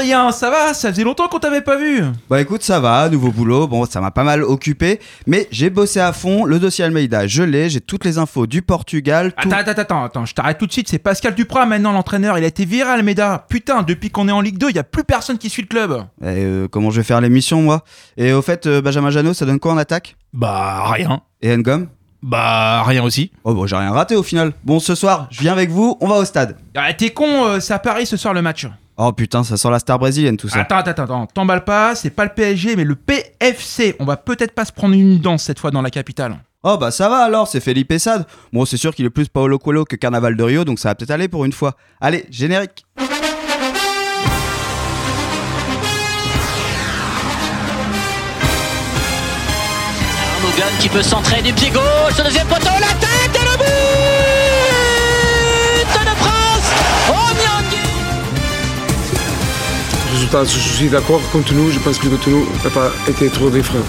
Adrien, ça va? Ça faisait longtemps qu'on t'avait pas vu. Bah écoute, ça va, nouveau boulot. Bon, ça m'a pas mal occupé, mais j'ai bossé à fond. Le dossier Almeida, je l'ai, j'ai toutes les infos du Portugal. tout- Attends, attends, attends, attends, je t'arrête tout de suite. C'est Pascal Duprat maintenant l'entraîneur. Il a été viré à Almeida. Putain, depuis qu'on est en Ligue 2, il y a plus personne qui suit le club. Et, euh, comment je vais faire l'émission, moi? Et au fait, euh, Benjamin Janot, ça donne quoi en attaque? Bah rien. Et Ngom? Bah rien aussi. Oh bon, j'ai rien raté au final. Bon, ce soir, je viens avec vous, on va au stade. Ah, T'es con, euh, c'est à Paris ce soir le match. Oh putain, ça sent la star brésilienne tout ça. Attends, attends, attends, t'emballes pas, c'est pas le PSG, mais le PFC. On va peut-être pas se prendre une danse cette fois dans la capitale. Oh bah ça va alors, c'est Felipe Sade. Bon, c'est sûr qu'il est plus Paolo Coelho que Carnaval de Rio, donc ça va peut-être aller pour une fois. Allez, générique. Arnogan qui peut centrer du pied gauche, deuxième poteau, la tête et le but Je suis d'accord contre nous. Je pense que contre nous n'a pas été trop différent.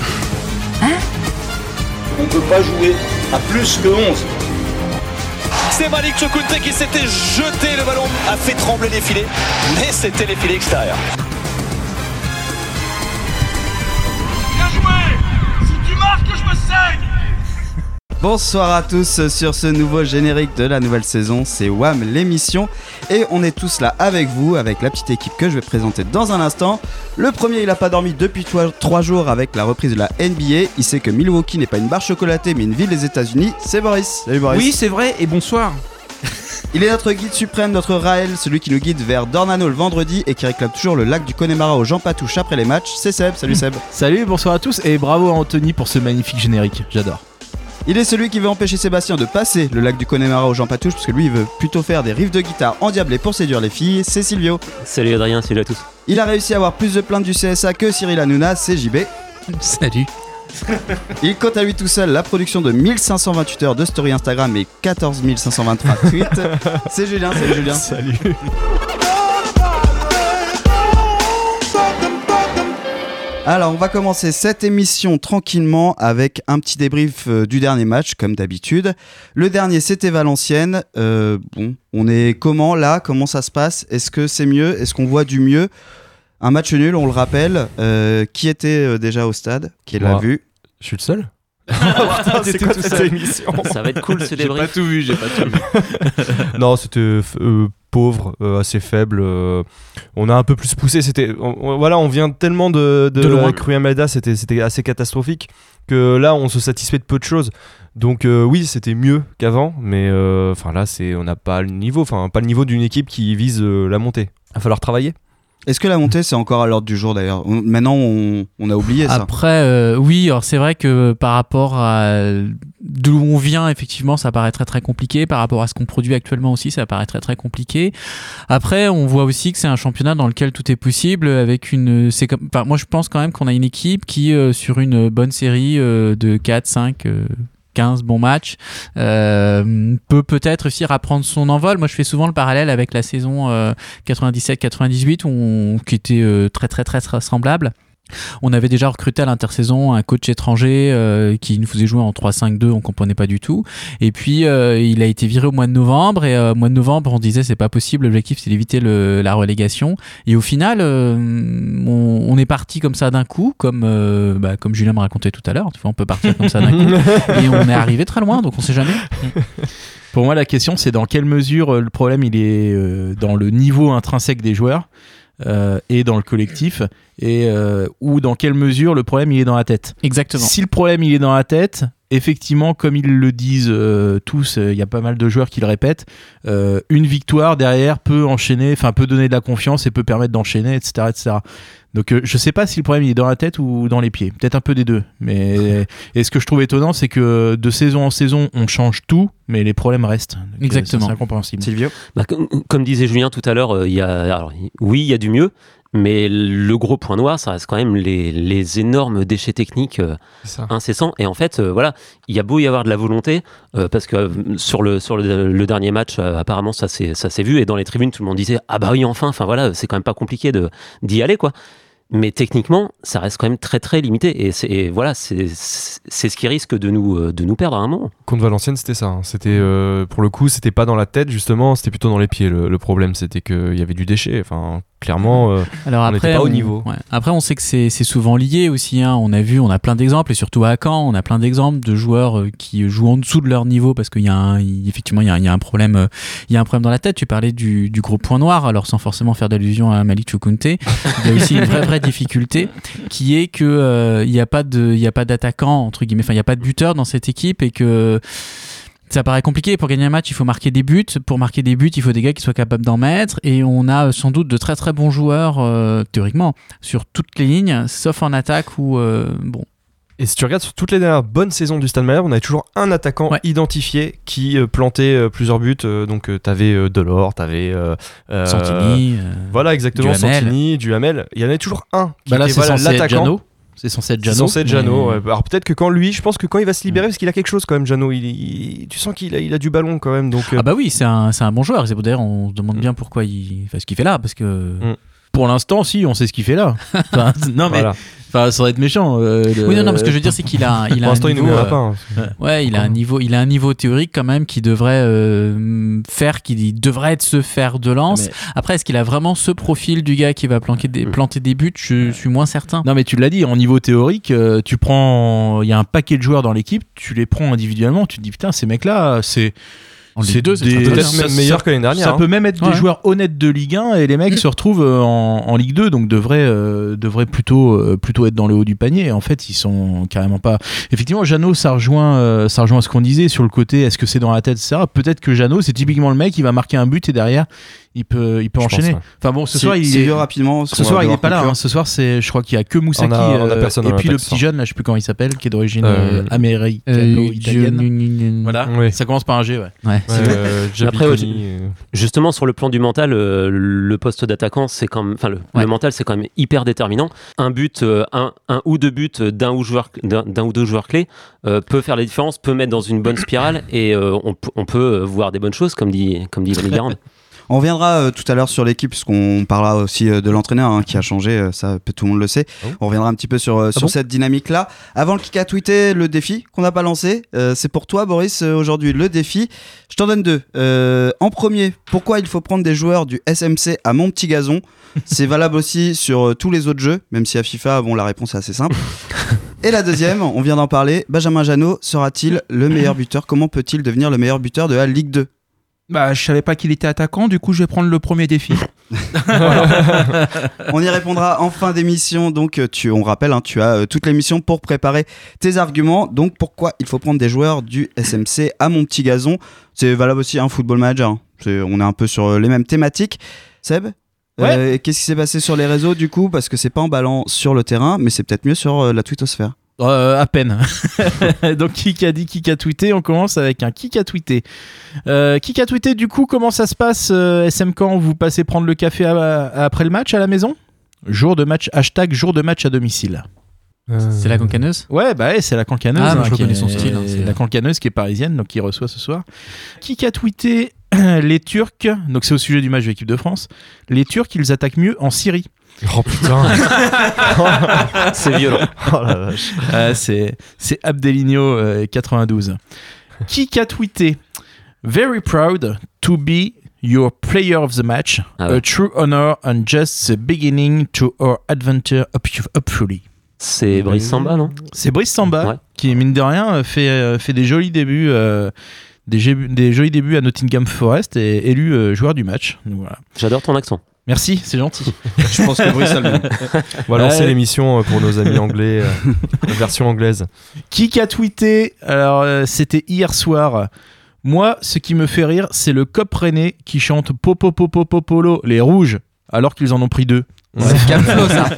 On ne peut pas jouer à plus que 11. C'est Malik Chokunte qui s'était jeté, le ballon a fait trembler les filets, mais c'était les filets extérieurs. Bonsoir à tous sur ce nouveau générique de la nouvelle saison, c'est WAM l'émission et on est tous là avec vous, avec la petite équipe que je vais présenter dans un instant. Le premier il a pas dormi depuis 3 jours avec la reprise de la NBA, il sait que Milwaukee n'est pas une barre chocolatée mais une ville des états unis c'est Boris. Salut Boris. Oui, c'est vrai, et bonsoir. Il est notre guide suprême, notre Raël, celui qui nous guide vers Dornano le vendredi et qui réclame toujours le lac du Connemara aux Jean Patouche après les matchs, c'est Seb, salut Seb. Salut, bonsoir à tous et bravo à Anthony pour ce magnifique générique, j'adore. Il est celui qui veut empêcher Sébastien de passer le lac du Connemara aux Jean Patouche parce que lui il veut plutôt faire des riffs de guitare endiablés pour séduire les filles, c'est Silvio. Salut Adrien, salut à tous. Il a réussi à avoir plus de plaintes du CSA que Cyril Hanouna, c'est JB. Salut. Il compte à lui tout seul la production de 1528 heures de story Instagram et 14 523 tweets. c'est Julien, salut Julien. Salut. Alors, on va commencer cette émission tranquillement avec un petit débrief euh, du dernier match, comme d'habitude. Le dernier, c'était Valenciennes. Euh, bon, on est comment là? Comment ça se passe? Est-ce que c'est mieux? Est-ce qu'on voit du mieux? Un match nul, on le rappelle. Euh, qui était déjà au stade? Qui l'a vu? Je suis le seul C'est quoi toute cette émission? Ça va être cool ce J'ai pas débrief. tout vu, j'ai pas tout vu. non, c'était euh, pauvre, euh, assez faible. euh, on a un peu plus poussé. C'était, voilà, on vient tellement de, de, De loin. C'était, c'était assez catastrophique que là, on se satisfait de peu de choses. Donc euh, oui, c'était mieux qu'avant, mais euh, enfin là, c'est, on n'a pas le niveau, enfin pas le niveau d'une équipe qui vise euh, la montée. Il va falloir travailler. Est-ce que la montée, c'est encore à l'ordre du jour d'ailleurs Maintenant, on, a oublié ça. Après, euh, oui, alors c'est vrai que par rapport à d'où on vient, effectivement, ça paraît très très compliqué. Par rapport à ce qu'on produit actuellement aussi, ça paraît très très compliqué. Après, on voit aussi que c'est un championnat dans lequel tout est possible. Avec une, moi je pense quand même qu'on a une équipe qui, euh, sur une bonne série euh, de 4, 5 euh, 15 bons matchs, euh, peut peut-être réussir à prendre son envol. Moi, je fais souvent le parallèle avec la saison euh, 97-98, où on- qui était euh, très très très très semblable. On avait déjà recruté à l'intersaison un coach étranger euh, qui nous faisait jouer en 3-5-2, on comprenait pas du tout. Et puis euh, il a été viré au mois de novembre et euh, au mois de novembre on disait c'est pas possible, l'objectif c'est d'éviter la relégation. Et au final euh, on, on est parti comme ça d'un coup, comme euh, bah, comme Julien me racontait tout à l'heure. On peut partir comme ça d'un coup et on est arrivé très loin, donc on sait jamais. Pour moi, la question, c'est dans quelle mesure euh, le problème il est euh, dans le niveau intrinsèque des joueurs euh, et dans le collectif, et euh, ou dans quelle mesure le problème il est dans la tête. Exactement. Si le problème il est dans la tête, effectivement, comme ils le disent euh, tous, euh, il y a pas mal de joueurs qui le répètent, euh, une victoire derrière peut enchaîner, enfin peut donner de la confiance et peut permettre d'enchaîner, etc., etc. Donc euh, je sais pas si le problème il est dans la tête ou dans les pieds, peut-être un peu des deux. Mais et ce que je trouve étonnant, c'est que de saison en saison, on change tout, mais les problèmes restent. Donc, Exactement. C'est incompréhensible. Silvio? Bah, comme, comme disait Julien tout à l'heure, euh, il y a, alors, il- oui, il y a du mieux, mais le gros point noir, ça reste quand même les, les énormes déchets techniques euh, incessants. Et en fait, euh, voilà, il y a beau y avoir de la volonté, euh, parce que sur le sur le, le dernier match, apparemment, ça s'est vu, et dans les tribunes, tout le monde disait ah bah oui, enfin, enfin voilà, c'est quand même pas compliqué de d'y aller quoi. Mais techniquement, ça reste quand même très très limité, et, c'est- et voilà, c'est c'est ce qui risque de nous de nous perdre à un moment. Contre Valenciennes, c'était ça. hein. C'était euh, pour le coup, c'était pas dans la tête justement, c'était plutôt dans les pieds. Le, le problème, c'était qu'il y avait du déchet. Enfin, clairement, euh, Alors on n'était au niveau. ouais. Après, on sait que c'est c'est souvent lié aussi. hein. On a vu, on a plein d'exemples, et surtout à Caen, on a plein d'exemples de joueurs euh, qui jouent en dessous de leur niveau parce qu'il y a un, effectivement, il y a, il y a un problème, euh, il y a un problème dans la tête. Tu parlais du, du gros point noir, alors sans forcément faire d'allusion à Malik Chukunte, il y a aussi une vraie vraie difficulté qui est que euh, il n'y a pas de, il y a pas d'attaquant entre guillemets, enfin il n'y a pas de buteur dans cette équipe et que ça paraît compliqué. Pour gagner un match, il faut marquer des buts. Pour marquer des buts, il faut des gars qui soient capables d'en mettre. Et on a euh, sans doute de très très bons joueurs, euh, théoriquement, sur toutes les lignes, sauf en attaque où, euh, bon, Et si tu regardes sur toutes les dernières bonnes saisons du Stade Malherbe, on avait toujours un attaquant Ouais. identifié qui plantait plusieurs buts. donc tu t'avais Delors, t'avais euh, Santini. euh, Voilà exactement Duhamel. Santini, Duhamel. Il y en avait toujours un qui Bah là, était c'est censé être. Jano. C'est censé être Jano. mais- ouais. Alors peut-être que quand lui, je pense que quand il va se libérer, parce qu'il a quelque chose quand même, Jano, il, il- tu sens qu'il a, il a du ballon quand même. Donc euh, Ah bah oui, c'est un, un bon joueur. D'ailleurs, on se demande bien pourquoi il fait ce qu'il fait là, parce que Mm. Pour l'instant, si, on sait ce qu'il fait là. Enfin, non, mais voilà. enfin, ça va être méchant. euh, oui, non, non, mais ce que je veux dire, c'est qu'il a, il Pour a un l'instant, il nous niveau. euh, pain. Ouais, il a un niveau, il a un niveau théorique quand même qui devrait euh, faire qu'il devrait être ce fer de lance. Mais- Après, est-ce qu'il a vraiment ce profil du gars qui va planter des, planter des buts? Je suis moins certain. Non mais tu l'as dit, en niveau théorique, euh, tu prends, il y a un paquet de joueurs dans l'équipe, tu les prends individuellement, tu te dis putain ces mecs-là, c'est c'est 2, c'est Peut-être même meilleur que l'année dernière. ça hein. peut même être Ouais. des joueurs honnêtes de Ligue 1 et les mecs se retrouvent euh, en, en Ligue 2 donc devraient euh, devraient plutôt euh, plutôt être dans le haut du panier. En fait, ils sont carrément pas. Effectivement, Jeannot, ça rejoint euh, ça rejoint ce qu'on disait sur le côté. Est-ce que c'est dans la tête, etc. Peut-être que Jeannot, c'est typiquement le mec qui va marquer un but et derrière il peut il peut Je pense, enchaîner. ouais. Enfin bon, ce soir il est vieux rapidement. ce soir, il est pas là. hein. Ce soir, c'est, je crois qu'il y a que Moussaki On a- on a euh, personne et puis le petit jeune, là, je sais plus comment il s'appelle, qui est d'origine Euh, euh, américano-italienne. Dieu- Voilà. Oui. Ça commence par un G, ouais. Ouais, Ouais, euh, Après, euh, Justement, sur le plan du mental, euh, le poste d'attaquant, c'est quand même, enfin, le, Ouais. le mental, c'est quand même hyper déterminant. Un but, euh, un, un ou deux buts d'un ou, joueur, d'un, ou deux joueurs clés euh, peut faire la différence, peut mettre dans une bonne spirale et euh, on, peut euh, voir des bonnes choses, comme dit, comme dit. On reviendra euh, tout à l'heure sur l'équipe, parce qu'on parlera aussi euh, de l'entraîneur hein, qui a changé, euh, ça peut- tout le monde le sait. Ah On reviendra un petit peu sur, sur bon cette dynamique-là. Avant le kick à tweeter, le défi qu'on n'a pas lancé, c'est pour toi Boris aujourd'hui. Le défi, je t'en donne deux. En premier, pourquoi il faut prendre des joueurs du SMC à mon petit gazon? C'est valable aussi sur tous les autres jeux, même si à FIFA, bon, la réponse est assez simple. Et la deuxième, on vient d'en parler, Benjamin Janot sera-t-il le meilleur buteur? Comment peut-il devenir le meilleur buteur de la Ligue 2 Bah, je savais pas qu'il était attaquant, du coup, je vais prendre le premier défi. On y répondra en fin d'émission. Donc, euh, tu, on rappelle, hein, tu as euh, toute l'émission pour préparer tes arguments. Donc, pourquoi il faut prendre des joueurs du SMC à mon petit gazon? C'est valable aussi un football manager. hein. On est un peu sur euh, les mêmes thématiques. Seb? Euh, Qu'est-ce qui s'est passé sur les réseaux du coup? Parce que c'est pas en ballant sur le terrain, mais c'est peut-être mieux sur euh, la twittosphère. Euh, à peine. Donc, qui a dit, qui a tweeté On commence avec un qui a tweeté. Euh, qui a tweeté, du coup, comment ça se passe euh, SM Camp Vous passez prendre le café à- après le match à la maison? Jour de match, hashtag jour de match à domicile. C'est la cancaneuse? Ouais, bah ouais, c'est la cancaneuse. Ah, hein, je qui reconnais est- son style, hein, c'est- la cancaneuse qui est parisienne, donc qui reçoit ce soir. Qui a tweeté les Turcs, donc c'est au sujet du match de l'équipe de France, les Turcs, ils attaquent mieux en Syrie. Oh putain. C'est violent. Oh la vache. Euh, c'est c'est Abdelinho euh, 92. Qui a tweeté Very proud to be your player of the match. Ah ouais. A true honor and just the beginning to our adventure up- hopefully. C'est Brice Samba, non? C'est Brice Samba Ouais. qui, mine de rien, fait, euh, fait des jolis débuts. euh, des, jolis débuts à Nottingham Forest et élu euh, joueur du match. Voilà. J'adore ton accent. Merci, c'est gentil. Je pense que Brice a le. On va lancer Ouais. l'émission euh, pour nos amis anglais, euh, la version anglaise. Qui a tweeté Alors, euh, c'était hier soir. Moi, ce qui me fait rire, c'est le cop René qui chante Popo Popo Popolo, les rouges, alors qu'ils en ont pris deux. C'est Camflo, ça.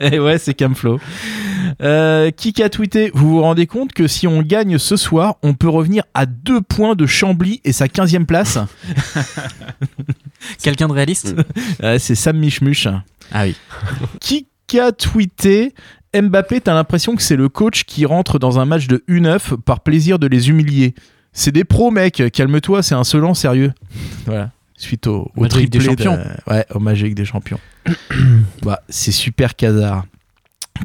Et ouais, c'est Camflo. Euh, qui a tweeté Vous vous rendez compte que si on gagne ce soir, on peut revenir à deux points de Chambly et sa 15e place? Quelqu'un de réaliste? C'est Sam Michmuch. Ah oui. Qui a tweeté Mbappé, t'as l'impression que c'est le coach qui rentre dans un match de U9 par plaisir de les humilier? C'est des pros, mec. Calme-toi, c'est insolent, sérieux. Voilà. Suite au, au avec des de- champions. Ouais, au avec des champions. bah, c'est super casard.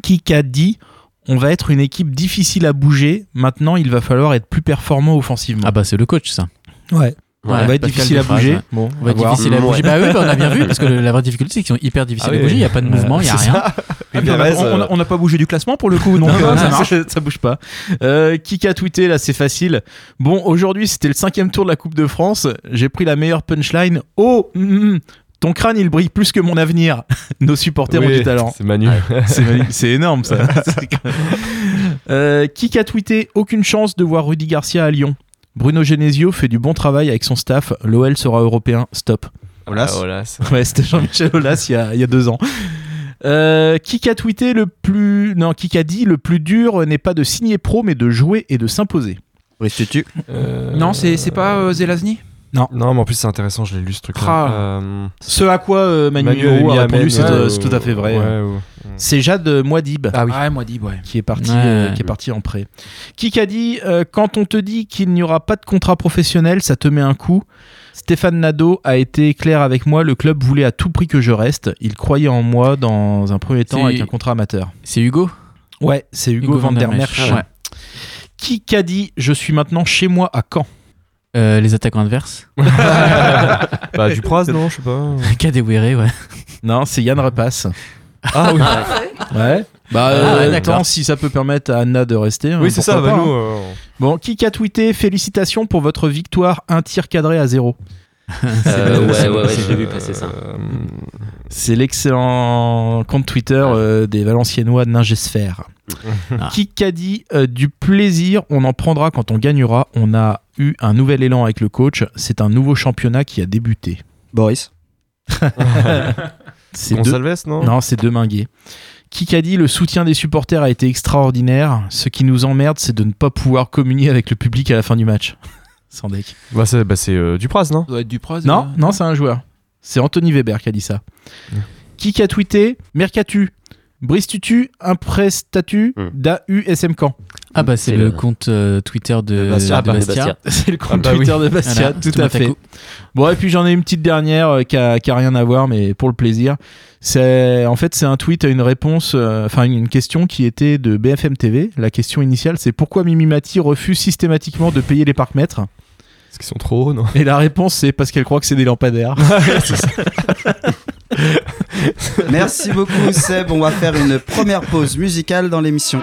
Qui a dit on va être une équipe difficile à bouger. Maintenant, il va falloir être plus performant offensivement. Ah bah c'est le coach, ça. ouais. Ouais, va être difficile à bouger. ouais. Bon, va être difficile à Ouais. bouger. Bah oui, bah, on a bien vu parce que le- la vraie difficulté c'est qu'ils sont hyper difficiles Ah à bouger. Il y a pas de mouvement, il y a rien. Ah, puis on a- Perez, on a- euh, on n'a pas bougé du classement pour le coup, donc euh, ça marche. ça bouge pas. Euh, qui a tweeté là, c'est facile. Bon, aujourd'hui c'était le cinquième tour de la Coupe de France. J'ai pris la meilleure punchline. Oh, hum, hum, ton crâne il brille plus que mon avenir. Nos supporters ont du talent. C'est Manu. C'est énorme ça. Euh, qui a tweeté Aucune chance de voir Rudy Garcia à Lyon. Bruno Genesio fait du bon travail avec son staff. L'OL sera européen. Stop. Olas. Ah, Olas. Ouais, c'était Jean-Michel Aulas il y a, il y a deux ans. Euh, qui a tweeté le plus. Non, qui a dit le plus dur n'est pas de signer pro, mais de jouer et de s'imposer. Brice Tutu. Euh, Non, c'est c'est pas euh, Zelazny? Non, mais en plus c'est intéressant, je l'ai lu ce truc-là. Ah. Euh, Ce à quoi euh, Manu, Manu a répondu, c'est ouais, euh, ou- c'est tout à fait vrai. ouais, ou- C'est Jade Moadib. Ah oui. Ouais. qui est parti, Ouais. euh, qui est parti en prêt. Qui a dit euh, quand on te dit qu'il n'y aura pas de contrat professionnel, ça te met un coup. Stéphane Nadeau a été clair avec moi. Le club voulait à tout prix que je reste. Il croyait en moi dans un premier temps avec un contrat amateur. C'est Hugo. Ouais, c'est Hugo, Hugo van der Merch. Merch. Ouais. Qui a dit je suis maintenant chez moi à Caen Euh, les attaquants adverses. Bah, Dupraz, non, je sais pas. Kadewere, ouais. Non, c'est Yann Repasse. Ah oui, Ouais. Bah, Ah, euh, ouais, attends, si ça peut permettre à Anna de rester. hein, oui c'est ça, bah, pas, nous. hein. euh, Bon, qui a tweeté félicitations pour votre victoire, un tir cadré à zéro. Euh, ouais, ouais, ouais, c'est- j'ai vu passer ça. C'est l'excellent compte Twitter euh, des Valenciennois Ningesphère. Ah. Qui a dit euh, du plaisir, on en prendra quand on gagnera. On a eu un nouvel élan avec le coach. C'est un nouveau championnat qui a débuté. Boris. C'est deux... Gonçalves, non? Non, c'est Deminguet. Qui a dit le soutien des supporters a été extraordinaire. Ce qui nous emmerde, c'est de ne pas pouvoir communier avec le public à la fin du match. Sans deck. Bah, c'est bah, c'est, euh, Dupraz, non? Ça doit être du Praz. Non, euh, non, c'est un joueur. C'est Anthony Weber qui a dit ça. Ouais. Qui a tweeté Mercatu, Brice Tutu, Imprestatu, Hmm. DAU SM Camp. Ah bah c'est le le- compte euh, Twitter de, De Bastia. Ah, bah, Bastia. Bastia. C'est le compte Ah bah oui. Twitter de Bastia, Voilà, tout tout à fait. coup. Bon, et puis j'en ai une petite dernière euh, qui, a, qui a rien à voir, mais pour le plaisir. C'est En fait, c'est un tweet à une réponse, euh, enfin une question qui était de BFM TV. La question initiale, c'est pourquoi Mimi Mati refuse systématiquement de payer les parcs-mètres? Parce qu'ils sont trop hauts, non? Et la réponse, c'est parce qu'elle croit que c'est des lampadaires. Merci beaucoup Seb. On va faire une première pause musicale dans l'émission.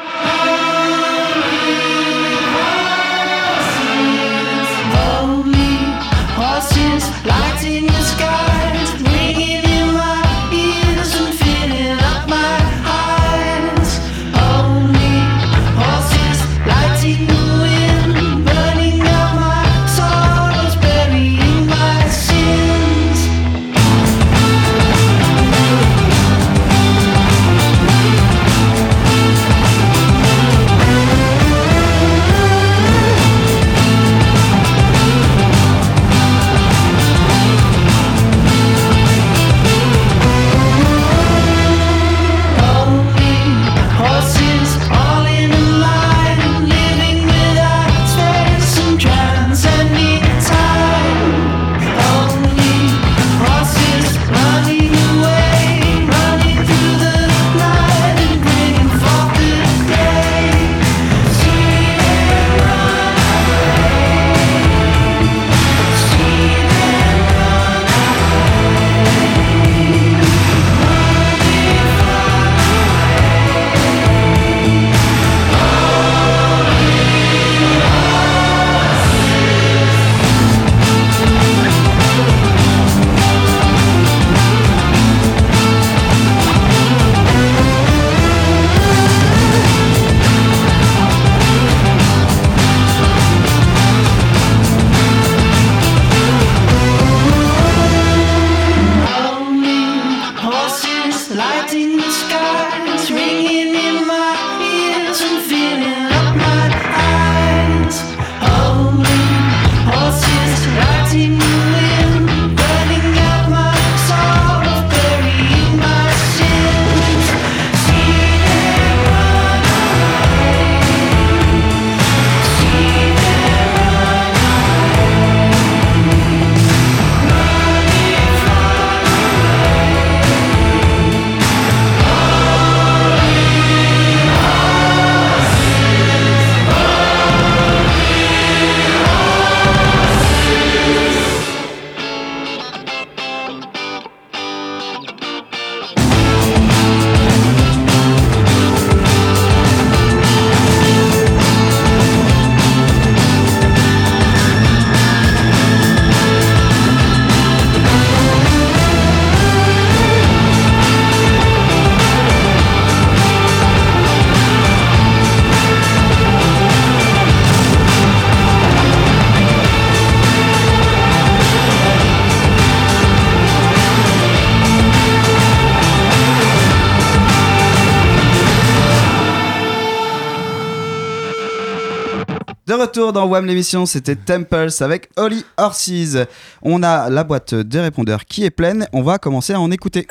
Retour dans WAM l'émission, c'était Temples avec Holly Horses. On a la boîte de répondeurs qui est pleine, on va commencer à en écouter.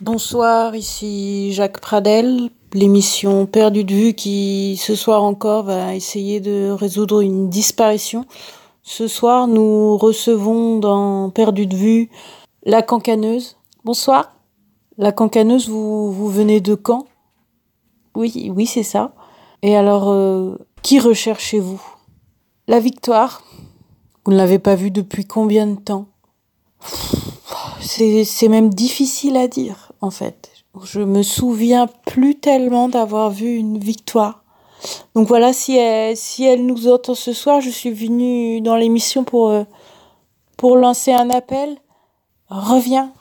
Bonsoir, ici Jacques Pradel, l'émission Perdu de vue qui ce soir encore va essayer de résoudre une disparition. Ce soir, nous recevons dans Perdu de vue la cancaneuse. Bonsoir. La cancaneuse, vous, venez de quand? Oui, oui, c'est ça. Et alors, euh, qui recherchez-vous? La victoire? Vous ne l'avez pas vue depuis combien de temps? C'est c'est même difficile à dire, en fait. Je me souviens plus tellement d'avoir vu une victoire. Donc voilà, si elle, nous entend ce soir, je suis venue dans l'émission pour, euh, pour lancer un appel. Reviens.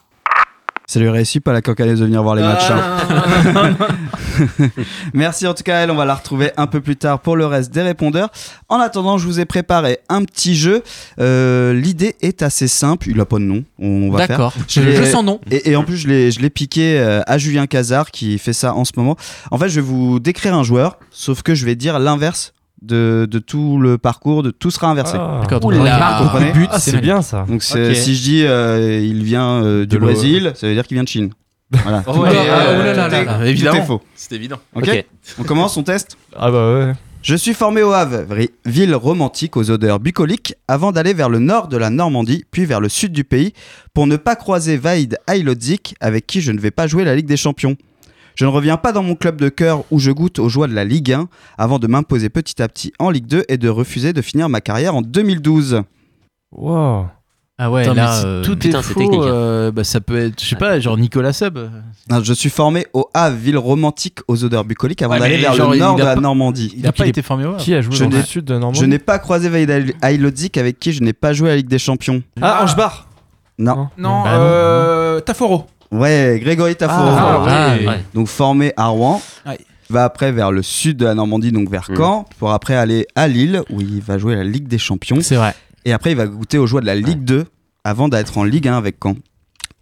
Ça lui réussit pas la cancanaise de venir voir les matchs. hein. Merci en tout cas à elle, on va la retrouver un peu plus tard pour le reste des répondeurs. En attendant, je vous ai préparé un petit jeu. Euh, L'idée est assez simple, il a pas de nom, on va faire. D'accord. Je Je sens non. Et, et en plus, je l'ai je l'ai piqué euh, à Julien Cazard qui fait ça en ce moment. En fait, je vais vous décrire un joueur, sauf que je vais dire l'inverse de, de tout le parcours, de tout sera inversé. Ah. D'accord, Ah, c'est bien ça. Donc si je dis euh, il vient euh, du. Brésil, ça veut dire qu'il vient de Chine. Voilà. Oh, ouais. Ah, euh, oh évidemment. faux. C'est évident. Ok. On commence, on teste. Ah bah ouais. Je suis formé au Havre, ville romantique aux odeurs bucoliques, avant d'aller vers le nord de la Normandie, puis vers le sud du pays, pour ne pas croiser Vaid Ailodzik, avec qui je ne vais pas jouer la Ligue des Champions. Je ne reviens pas dans mon club de cœur où je goûte aux joies de la Ligue 1, avant de m'imposer petit à petit en Ligue 2 et de refuser de finir ma carrière en 2012. Wow. Ah ouais, mais là, si euh, tout putain, est faux, technique, hein. euh, bah, ça peut être, je sais pas, genre Nicolas Seb. Non, je suis formé au Havre, ville romantique aux odeurs bucoliques, avant Ouais, d'aller vers genre, le nord a de la pas- Normandie. Il a Donc, pas il est- été formé au Havre. Qui a joué Je dans n'ai- le sud de Normandie Je n'ai pas croisé Ailodzik, avec qui je n'ai pas joué à la Ligue des Champions. Ah, Angebar. Non. Non, Bah non. euh, Taforo. Ouais, Grégory Taforo. Ah, Ah, ouais. donc formé à Rouen. Ouais. Va après vers le sud de la Normandie, donc vers Mm. Caen, pour après aller à Lille, où il va jouer la Ligue des Champions. c'est vrai. Et après, il va goûter aux joies de la Ligue 2 avant d'être en Ligue 1 avec Caen.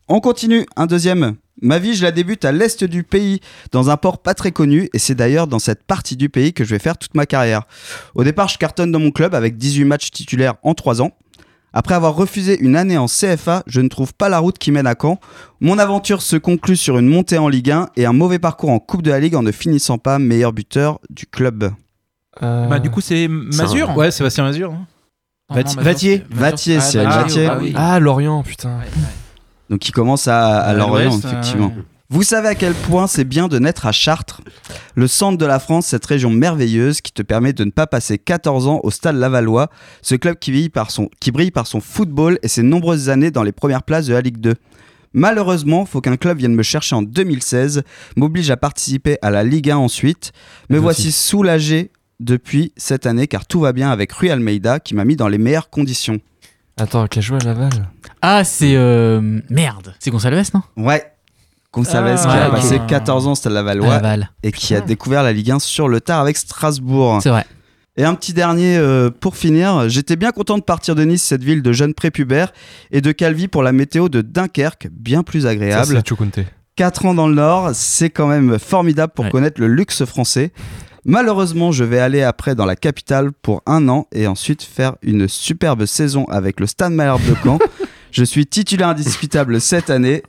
On continue, un deuxième. Ma vie, je la débute à l'est du pays, dans un port pas très connu, et c'est d'ailleurs dans cette partie du pays que je vais faire toute ma carrière. Au départ, je cartonne dans mon club avec 18 matchs titulaires en 3 ans. Après avoir refusé une année en CFA, je ne trouve pas la route qui mène à Caen. Mon aventure se conclut sur une montée en Ligue 1 et un mauvais parcours en Coupe de la Ligue en ne finissant pas meilleur buteur du club. Euh, Bah, du coup, c'est Mazur. Ouais, Sébastien Mazur. hein. Vati-. Vatier. Vatier, Ah, c'est Vatier, Vatier. ah oui. Ah, Lorient, putain. Donc il commence à, Lorient, effectivement. ouais. Vous savez à quel point c'est bien de naître à Chartres, le centre de la France, cette région merveilleuse qui te permet de ne pas passer 14 ans au stade Lavallois, ce club qui, brille par son, qui brille par son football et ses nombreuses années dans les premières places de la Ligue 2. Malheureusement, faut qu'un club vienne me chercher en 2016, m'oblige à participer à la Ligue 1 ensuite. Me voici aussi. soulagé depuis cette année car tout va bien avec Rui Almeida qui m'a mis dans les meilleures conditions. Attends, qui a joué à Laval? Ah, c'est. euh, Merde. C'est Gonçalves, non? Ouais. Gonçalves Ah, qui a passé 14 ans au stade Lavallois Laval. et qui a découvert la Ligue 1 sur le tard avec Strasbourg. C'est vrai. Et un petit dernier euh, pour finir, j'étais bien content de partir de Nice, cette ville de jeunes prépubères, et de Calvi pour la météo de Dunkerque, bien plus Ça, agréable. c'est Chukunte. 4 ans dans le Nord, c'est quand même formidable pour Ouais. connaître le luxe français. Malheureusement, je vais aller après dans la capitale pour un an et ensuite faire une superbe saison avec le Stade Malherbe de Caen. je suis titulaire indiscutable cette année.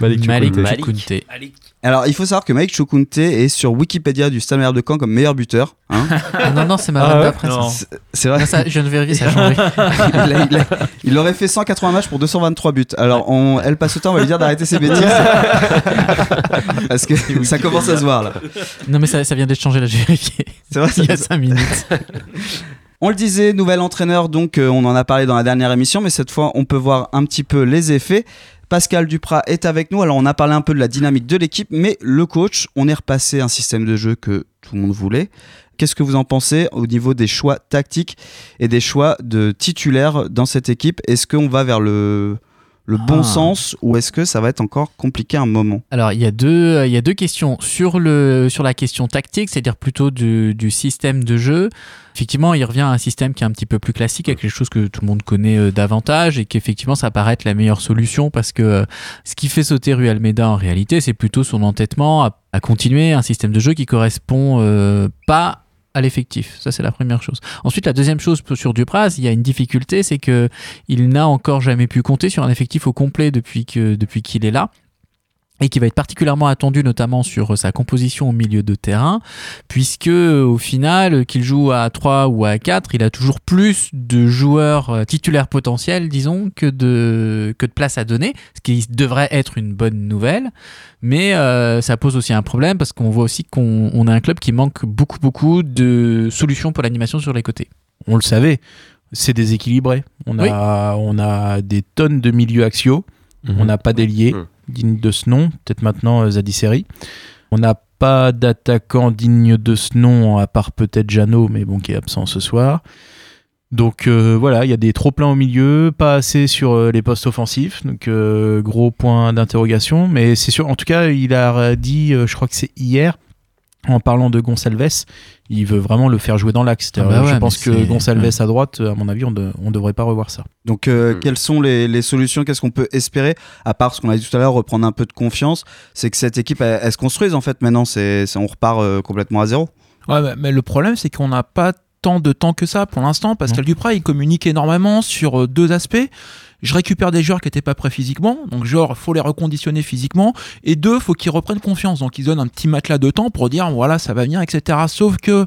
Malik Malik. Malik. Alors, il faut savoir que Mike Chukunte est sur Wikipédia du Stade Malherbe de Caen comme meilleur buteur. hein. Ah, non, non, c'est ma Ah ouais. Non. C'est- vrai. Non, ça, je viens de vérifier, ça a changé. il, a- il a- il aurait fait 180 matchs pour 223 buts. Alors, on, elle passe le temps, on va lui dire d'arrêter ses bêtises. Parce que ça commence à se voir là. non, mais ça, ça vient d'être changé, là, j'ai vérifié. C'est vrai, Il y a ça- 5 minutes. On le disait, nouvel entraîneur, donc euh, on en a parlé dans la dernière émission, mais cette fois on peut voir un petit peu les effets. Pascal Duprat est avec nous, alors on a parlé un peu de la dynamique de l'équipe, mais le coach, on est repassé un système de jeu que tout le monde voulait. Qu'est-ce que vous en pensez au niveau des choix tactiques et des choix de titulaires dans cette équipe? Est-ce qu'on va vers le, le bon Ah. sens ou est-ce que ça va être encore compliqué un moment Alors, il y, a deux, il y a deux questions. Sur, le, sur la question tactique, c'est-à-dire plutôt du, du système de jeu, effectivement, il revient à un système qui est un petit peu plus classique, avec quelque chose que tout le monde connaît euh, davantage, et qu'effectivement, ça paraît être la meilleure solution, parce que euh, ce qui fait sauter Rue Almeida, en réalité, c'est plutôt son entêtement à, à continuer un système de jeu qui correspond euh, pas à l'effectif. Ça, c'est la première chose. Ensuite, la deuxième chose sur Dupraz, il y a une difficulté, c'est que il n'a encore jamais pu compter sur un effectif au complet depuis que depuis qu'il est là et qui va être particulièrement attendu notamment sur sa composition au milieu de terrain, puisque au final, qu'il joue à 3 ou à 4, il a toujours plus de joueurs euh, titulaires potentiels, disons, que de, que de place à donner, ce qui devrait être une bonne nouvelle, mais euh, ça pose aussi un problème, parce qu'on voit aussi qu'on on a un club qui manque beaucoup, beaucoup de solutions pour l'animation sur les côtés. On le savait, c'est déséquilibré. On a, on a des tonnes de milieux axiaux. On n'a pas d'ailier digne de ce nom. Peut-être maintenant euh, Zadisseri. On n'a pas d'attaquant digne de ce nom, à part peut-être Jeannot, mais bon, qui est absent ce soir. Donc euh, voilà, il y a des trop pleins au milieu, pas assez sur euh, les postes offensifs, donc gros point d'interrogation. Mais c'est sûr, en tout cas, il a dit, je crois que c'est hier, en parlant de Gonçalves, il veut vraiment le faire jouer dans l'axe. Ah bah je pense que ouais. à droite, à mon avis, on ne devrait pas revoir ça. Donc, euh, quelles sont les, les solutions Qu'est-ce qu'on peut espérer À part ce qu'on a dit tout à l'heure, reprendre un peu de confiance, c'est que cette équipe, elle, elle se construise en fait maintenant. C'est, c'est- on repart euh, complètement à zéro. Ouais, mais- mais le problème, c'est qu'on n'a pas tant de temps que ça pour l'instant. Pascal Duprat, il communique énormément sur euh, deux aspects. Je récupère des joueurs qui n'étaient pas prêts physiquement, donc genre, faut les reconditionner physiquement. Et deux, faut qu'ils reprennent confiance. Donc, ils donnent un petit matelas de temps pour dire, voilà, ça va venir, etc. Sauf que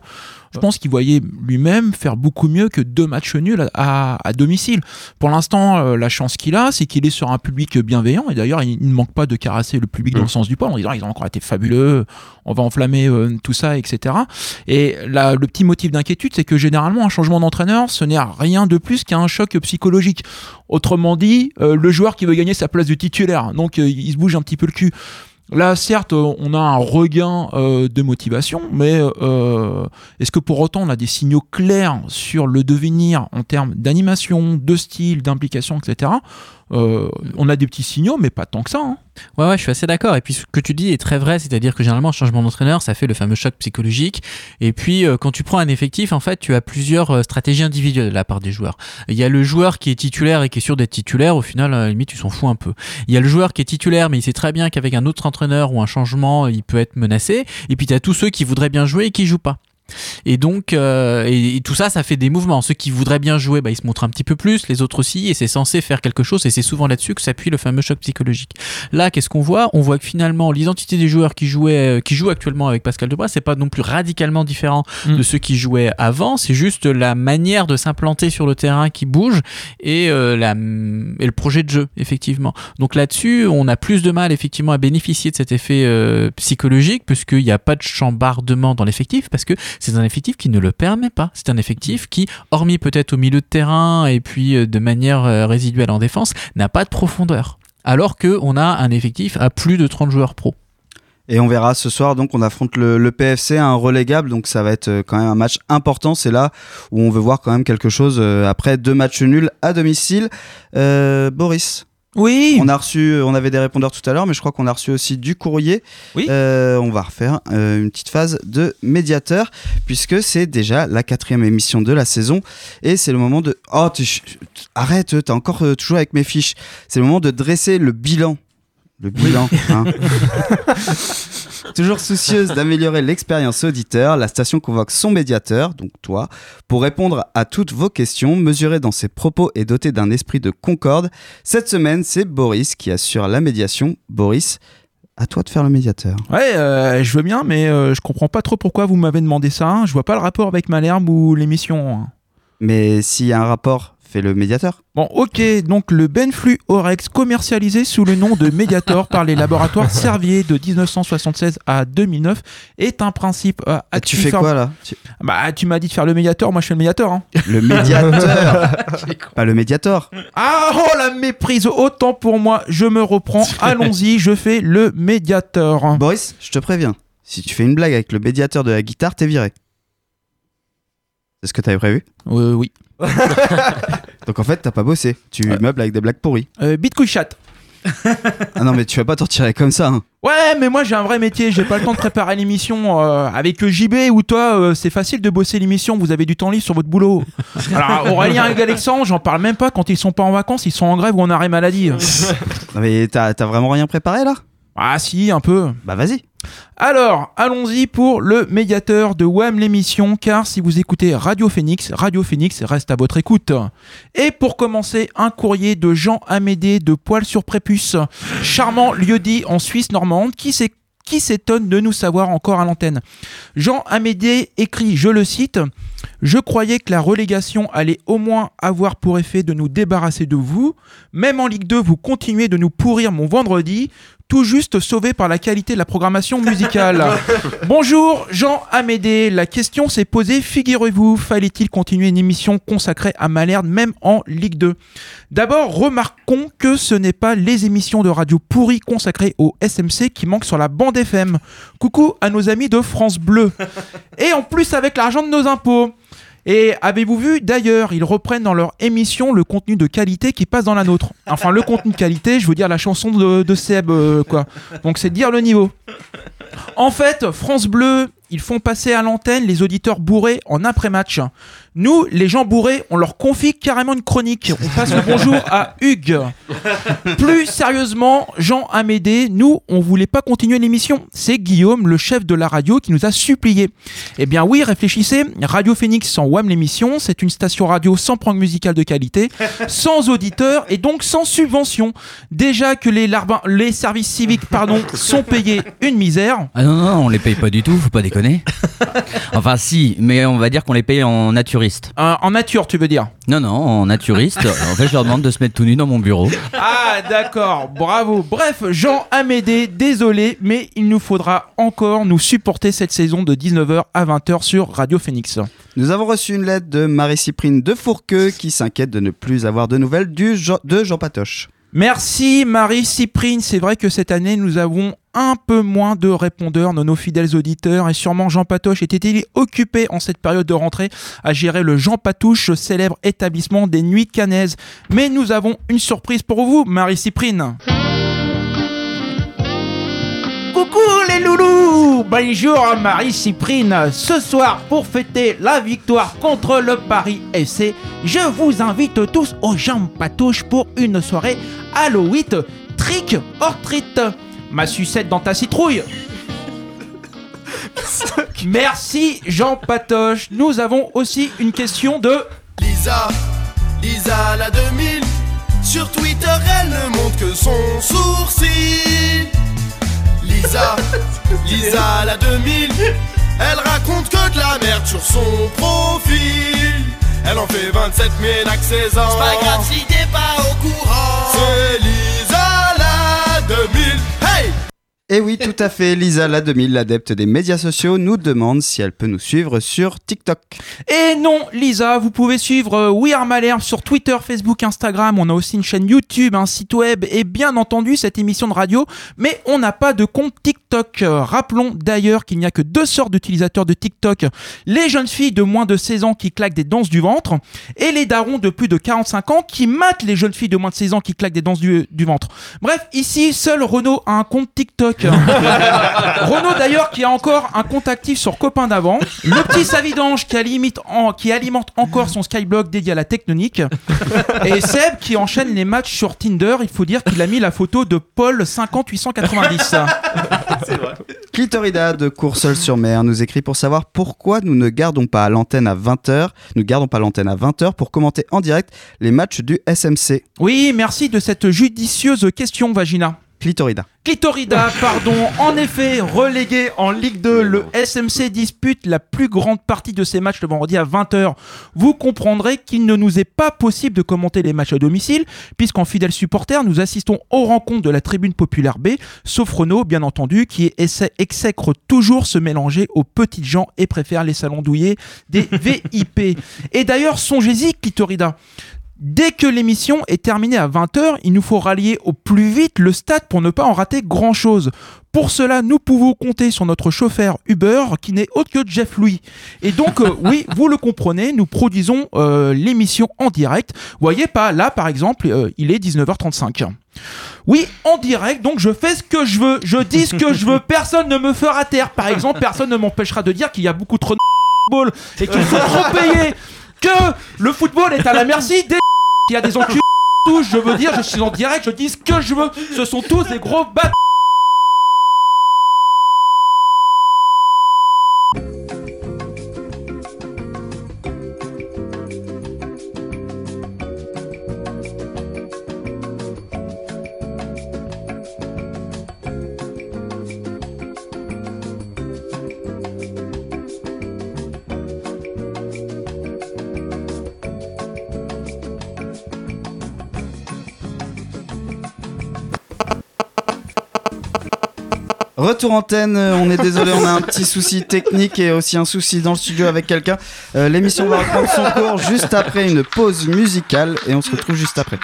je pense qu'il voyait lui-même faire beaucoup mieux que deux matchs nuls à, à domicile. Pour l'instant, euh, la chance qu'il a, c'est qu'il est sur un public bienveillant. Et d'ailleurs, il, ne manque pas de caresser le public dans le sens du poil en disant, ils ont encore été fabuleux, on va enflammer euh, tout ça, etc. Et là, le petit motif d'inquiétude, c'est que généralement, un changement d'entraîneur, ce n'est rien de plus qu'un choc psychologique. Autrement dit, euh, le joueur qui veut gagner sa place de titulaire. Donc, euh, il se bouge un petit peu le cul. Là, certes, euh, on a un regain euh, de motivation, mais euh, est-ce que pour autant on a des signaux clairs sur le devenir en termes d'animation, de style, d'implication, etc. Euh, on a des petits signaux, mais pas tant que ça. hein. Ouais, ouais, je suis assez d'accord. Et puis ce que tu dis est très vrai, c'est-à-dire que généralement, changement d'entraîneur, ça fait le fameux choc psychologique. Et puis, euh, quand tu prends un effectif, en fait, tu as plusieurs euh, stratégies individuelles de la part des joueurs. Il y a le joueur qui est titulaire et qui est sûr d'être titulaire. Au final, à la limite, tu s'en fous un peu. Il y a le joueur qui est titulaire, mais il sait très bien qu'avec un autre entraîneur ou un changement, il peut être menacé. Et puis, tu as tous ceux qui voudraient bien jouer et qui jouent pas. Et donc, euh, et, et tout ça, ça fait des mouvements. Ceux qui voudraient bien jouer, bah, ils se montrent un petit peu plus, les autres aussi, et c'est censé faire quelque chose, et c'est souvent là-dessus que s'appuie le fameux choc psychologique. Là, qu'est-ce qu'on voit? On voit que finalement, l'identité des joueurs qui jouaient, euh, qui jouent actuellement avec Pascal Debras, c'est pas non plus radicalement différent Mm. de ceux qui jouaient avant. C'est juste la manière de s'implanter sur le terrain qui bouge et, euh, la, et le projet de jeu, effectivement. Donc là-dessus, on a plus de mal effectivement à bénéficier de cet effet euh, psychologique puisqu'il n'y a pas de chambardement dans l'effectif parce que c'est un effectif qui ne le permet pas. C'est un effectif qui, hormis peut-être au milieu de terrain et puis euh, de manière euh, résiduelle en défense, n'a pas de profondeur. Alors qu'on a un effectif à plus de 30 joueurs pro. Et on verra ce soir, donc on affronte le, le PFC, un relégable, donc ça va être euh, quand même un match important. C'est là où on veut voir quand même quelque chose après deux matchs nuls à domicile. Boris Oui. On a reçu, on avait des répondeurs tout à l'heure, mais je crois qu'on a reçu aussi du courrier. Oui. Euh, on va refaire euh, une petite phase de médiateur, puisque c'est déjà la quatrième émission de la saison. Et c'est le moment de... Oh, tu- arrête, t'es encore euh, toujours avec mes fiches. C'est le moment de dresser le bilan. Le bilan. hein. Toujours soucieuse d'améliorer l'expérience auditeur, la station convoque son médiateur, donc toi, pour répondre à toutes vos questions, mesuré dans ses propos et doté d'un esprit de concorde. Cette semaine, c'est Boris qui assure la médiation. Boris, à toi de faire le médiateur. Ouais, euh, je veux bien, mais euh, je comprends pas trop pourquoi vous m'avez demandé ça. hein. Je vois pas le rapport avec Malherbe ou l'émission. hein. Mais s'il y a un rapport, le médiateur. Bon, ok, donc le Benflu Orex, commercialisé sous le nom de Mediator par les laboratoires Servier de 1976 à 2009, est un principe euh, Ah, tu fais quoi là? Tu- Bah, tu m'as dit de faire le médiateur, moi je fais le médiateur. hein. Le médiateur Pas le médiator Ah, oh la méprise, autant pour moi, je me reprends, allons-y, je fais le médiateur. Boris, je te préviens, si tu fais une blague avec le médiateur de la guitare, t'es viré. C'est ce que t'avais prévu? Euh, oui. Donc en fait, t'as pas bossé. Tu meubles avec des blagues pourries. Euh, bite couille chatte. Ah non, mais tu vas pas t'en tirer comme ça. hein. Ouais, mais moi j'ai un vrai métier, j'ai pas le temps de préparer l'émission euh, avec JB ou toi, euh, c'est facile de bosser l'émission, vous avez du temps libre sur votre boulot. Alors Aurélien et Alexandre, j'en parle même pas quand ils sont pas en vacances, ils sont en grève ou en arrêt maladie. Non, mais t'as vraiment rien préparé là? Ah si, un peu. Bah vas-y. Alors, allons-y pour le médiateur de WAM l'émission, car si vous écoutez Radio Phoenix, Radio Phoenix reste à votre écoute. Et pour commencer, un courrier de Jean Amédée de Poil sur Prépuce, charmant lieu-dit en Suisse normande, qui s'est qui s'étonne de nous savoir encore à l'antenne. Jean Amédée écrit, je le cite, Je croyais que la relégation allait au moins avoir pour effet de nous débarrasser de vous. Même en Ligue 2, vous continuez de nous pourrir mon vendredi, tout juste sauvé par la qualité de la programmation musicale. Bonjour Jean Amédée, la question s'est posée, figurez-vous, fallait-il continuer une émission consacrée à Malherbe même en Ligue 2 D'abord, remarquons que ce n'est pas les émissions de radio pourries consacrées au SMC qui manquent sur la bande FM. Coucou à nos amis de France Bleu. Et en plus avec l'argent de nos impôts. Et avez-vous vu d'ailleurs, ils reprennent dans leur émission le contenu de qualité qui passe dans la nôtre. Enfin, le contenu de qualité, je veux dire la chanson de, Seb, euh, quoi. Donc c'est dire le niveau. En fait, France Bleu, ils font passer à l'antenne les auditeurs bourrés en après-match. Nous, les gens bourrés, on leur confie carrément une chronique. On passe le bonjour à Hugues. Plus sérieusement, Jean Amédée, nous, on voulait pas continuer l'émission. C'est Guillaume, le chef de la radio, qui nous a supplié. Eh bien oui, réfléchissez. Radio Phoenix sans WAM l'émission, c'est une station radio sans prog musical de qualité, sans auditeurs et donc sans subvention. Déjà que les, services civiques pardon, sont payés une misère. Ah non, non, on les paye pas du tout, faut pas déconner. enfin, si, mais on va dire qu'on les paye en naturiste. Euh, en nature, tu veux dire? Non, non, en naturiste. en fait, je leur demande de se mettre tout nu dans mon bureau. Ah d'accord, bravo. Bref, Jean Amédée, désolé, mais il nous faudra encore nous supporter cette saison de 19h à 20h sur Radio Phoenix. Nous avons reçu une lettre de Marie-Cyprine de Fourqueux qui s'inquiète de ne plus avoir de nouvelles du Jean- de Jean Patoche. Merci Marie Cyprine, c'est vrai que cette année nous avons un peu moins de répondeurs de nos fidèles auditeurs et sûrement Jean Patoche était-il occupé en cette période de rentrée à gérer le Jean Patouche, célèbre établissement des nuits canaises. Mais nous avons une surprise pour vous Marie Cyprine. Coucou les loulous Bonjour Marie Cyprine Ce soir, pour fêter la victoire contre le Paris FC, je vous invite tous aux jambes patouches pour une soirée Halloween trick or treat. Ma sucette dans ta citrouille. Merci Jean Patoche. Nous avons aussi une question de Lisa, Lisa la 2000 Sur Twitter elle ne montre que son sourcil. Lisa, Lisa la 2000 Elle raconte que de la merde sur son profil. Elle en fait 27 mais n'a que 16 ans C'est pas grave si t'es pas au courant. C'est Lisa. la 2000 Hey Et oui, tout à fait, Lisa la 2000, l'adepte des médias sociaux, nous demande si elle peut nous suivre sur TikTok. Et non, Lisa, vous pouvez suivre euh, We Are Malherbe sur Twitter, Facebook, Instagram. On a aussi une chaîne YouTube, un site web et bien entendu cette émission de radio. Mais on n'a pas de compte TikTok. Euh, Rappelons d'ailleurs qu'il n'y a que deux sortes d'utilisateurs de TikTok. Les jeunes filles de moins de 16 ans qui claquent des danses du ventre et les darons de plus de 45 ans qui matent les jeunes filles de moins de 16 ans qui claquent des danses du, du ventre. Bref, ici, seul Renault a un compte TikTok. Renault d'ailleurs qui a encore un compte actif sur Copain d'avant. Le petit Savidange qui, alimente en- qui alimente encore son Skyblog dédié à la technonique. Et Seb qui enchaîne les matchs sur Tinder. Il faut dire qu'il a mis la photo de Paul 50890. Clitorida de Courseul-sur-Mer nous écrit pour savoir pourquoi nous ne gardons pas l'antenne à 20h, nous gardons pas l'antenne à 20h pour commenter en direct les matchs du SMC. Oui, merci de cette judicieuse question, Vagina. Clitorida. Clitorida, pardon. En effet, relégué en Ligue 2, le SMC dispute la plus grande partie de ses matchs le vendredi à 20h. Vous comprendrez qu'il ne nous est pas possible de commenter les matchs à domicile, puisqu'en fidèle supporter, nous assistons aux rencontres de la tribune populaire B, sauf Renault, bien entendu, qui essaie, exècre toujours se mélanger aux petites gens et préfère les salons douillés des VIP. Et d'ailleurs, songez-y, Clitorida. Dès que l'émission est terminée à 20h, il nous faut rallier au plus vite le stade pour ne pas en rater grand-chose. Pour cela, nous pouvons compter sur notre chauffeur Uber qui n'est autre que Jeff Louis. Et donc, euh, oui, vous le comprenez, nous produisons euh, l'émission en direct. Vous voyez pas, là par exemple, euh, il est 19h35. Oui, en direct, donc je fais ce que je veux, je dis ce que je veux, personne ne me fera taire. Par exemple, personne ne m'empêchera de dire qu'il y a beaucoup trop de football et qu'il faut trop payer, que le football est à la merci des qu'il y a des enculés je veux dire, je suis en direct, je dis ce que je veux, ce sont tous des gros bâtards. Retour antenne, euh, on est désolé, on a un petit souci technique et aussi un souci dans le studio avec quelqu'un. Euh, L'émission va reprendre son cours juste après une pause musicale et on se retrouve juste après.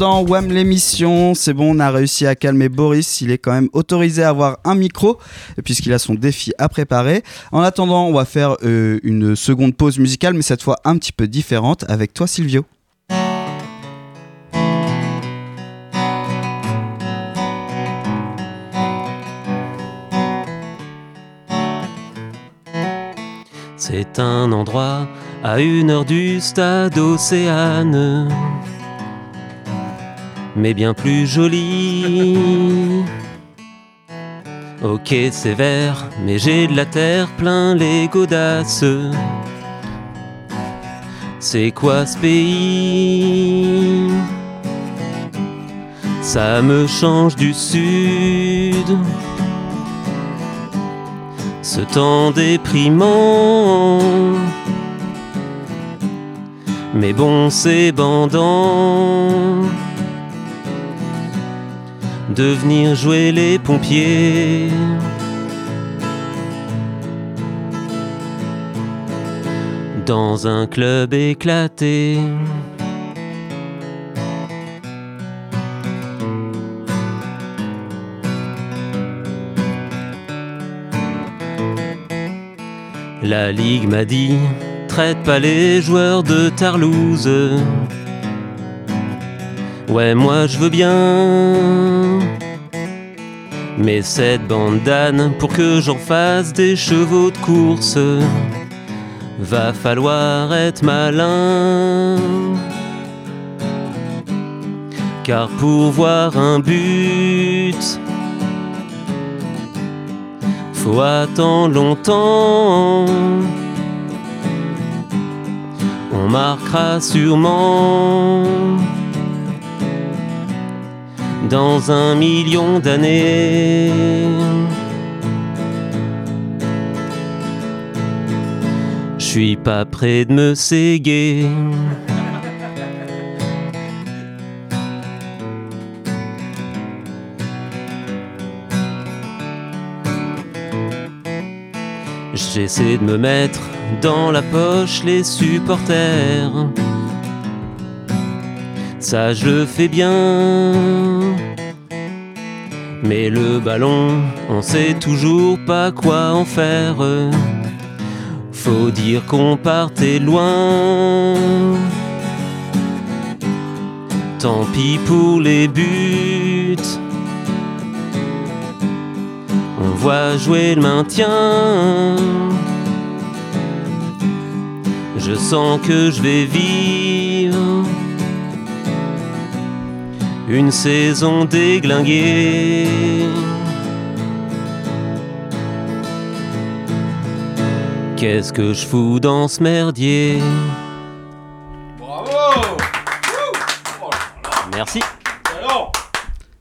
Dans WAM l'émission, c'est bon, on a réussi à calmer Boris, il est quand même autorisé à avoir un micro puisqu'il a son défi à préparer. En attendant, on va faire euh, une seconde pause musicale, mais cette fois un petit peu différente avec toi Silvio. C'est un endroit à une heure du stade Océane, mais bien plus joli. Ok, c'est vert, mais j'ai de la terre plein les godasses. C'est quoi ce pays? Ça me change du sud. Ce temps déprimant. Mais bon, c'est bandant de venir jouer les pompiers. Dans un club éclaté. La ligue m'a dit, traite pas les joueurs de Tarlouse. Ouais, moi je veux bien. Mais cette bandane, pour que j'en fasse des chevaux de course, va falloir être malin. Car pour voir un but, faut attendre longtemps. On marquera sûrement dans un million d'années. Je suis pas près de me séguer. J'essaie de me mettre dans la poche les supporters. Ça je le fais bien. Mais le ballon, on sait toujours pas quoi en faire. Faut dire qu'on partait loin. Tant pis pour les buts. On voit jouer le maintien. Je sens que je vais vivre une saison déglinguée. Qu'est-ce que je fous dans ce merdier? Merci.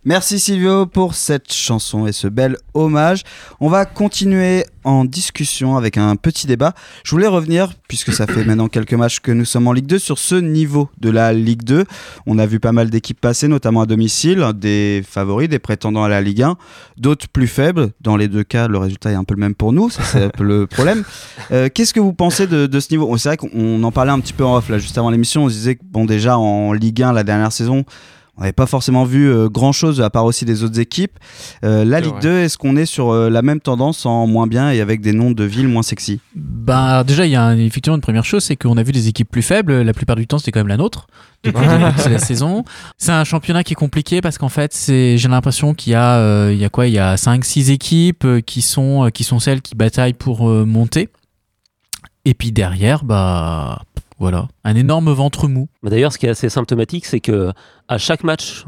Merci Silvio pour cette chanson et ce bel hommage. On va continuer en discussion avec un petit débat. Je voulais revenir, puisque ça fait maintenant quelques matchs que nous sommes en Ligue 2, sur ce niveau de la Ligue 2. On a vu pas mal d'équipes passer, notamment à domicile, des favoris, des prétendants à la Ligue 1, d'autres plus faibles. Dans les deux cas, le résultat est un peu le même pour nous, ça c'est un peu le problème. Euh, Qu'est-ce que vous pensez de, ce niveau? C'est vrai qu'on en parlait un petit peu en off, là, juste avant l'émission, on se disait que bon, déjà en Ligue 1, la dernière saison, on n'avait pas forcément vu euh, grand chose à part aussi des autres équipes. Euh, la Ligue vrai. 2, est-ce qu'on est sur euh, la même tendance en moins bien et avec des noms de villes moins sexy? Bah, déjà, il y a un- effectivement une première chose, c'est qu'on a vu des équipes plus faibles. La plupart du temps, c'était quand même la nôtre. Depuis la saison. C'est un championnat qui est compliqué parce qu'en fait, c'est, j'ai l'impression qu'il y a, euh, il y a quoi? Il y a 5-6 équipes euh, qui sont, qui sont celles qui bataillent pour euh, monter. Et puis derrière, bah, voilà, un énorme ventre mou. D'ailleurs, ce qui est assez symptomatique, c'est que à chaque match,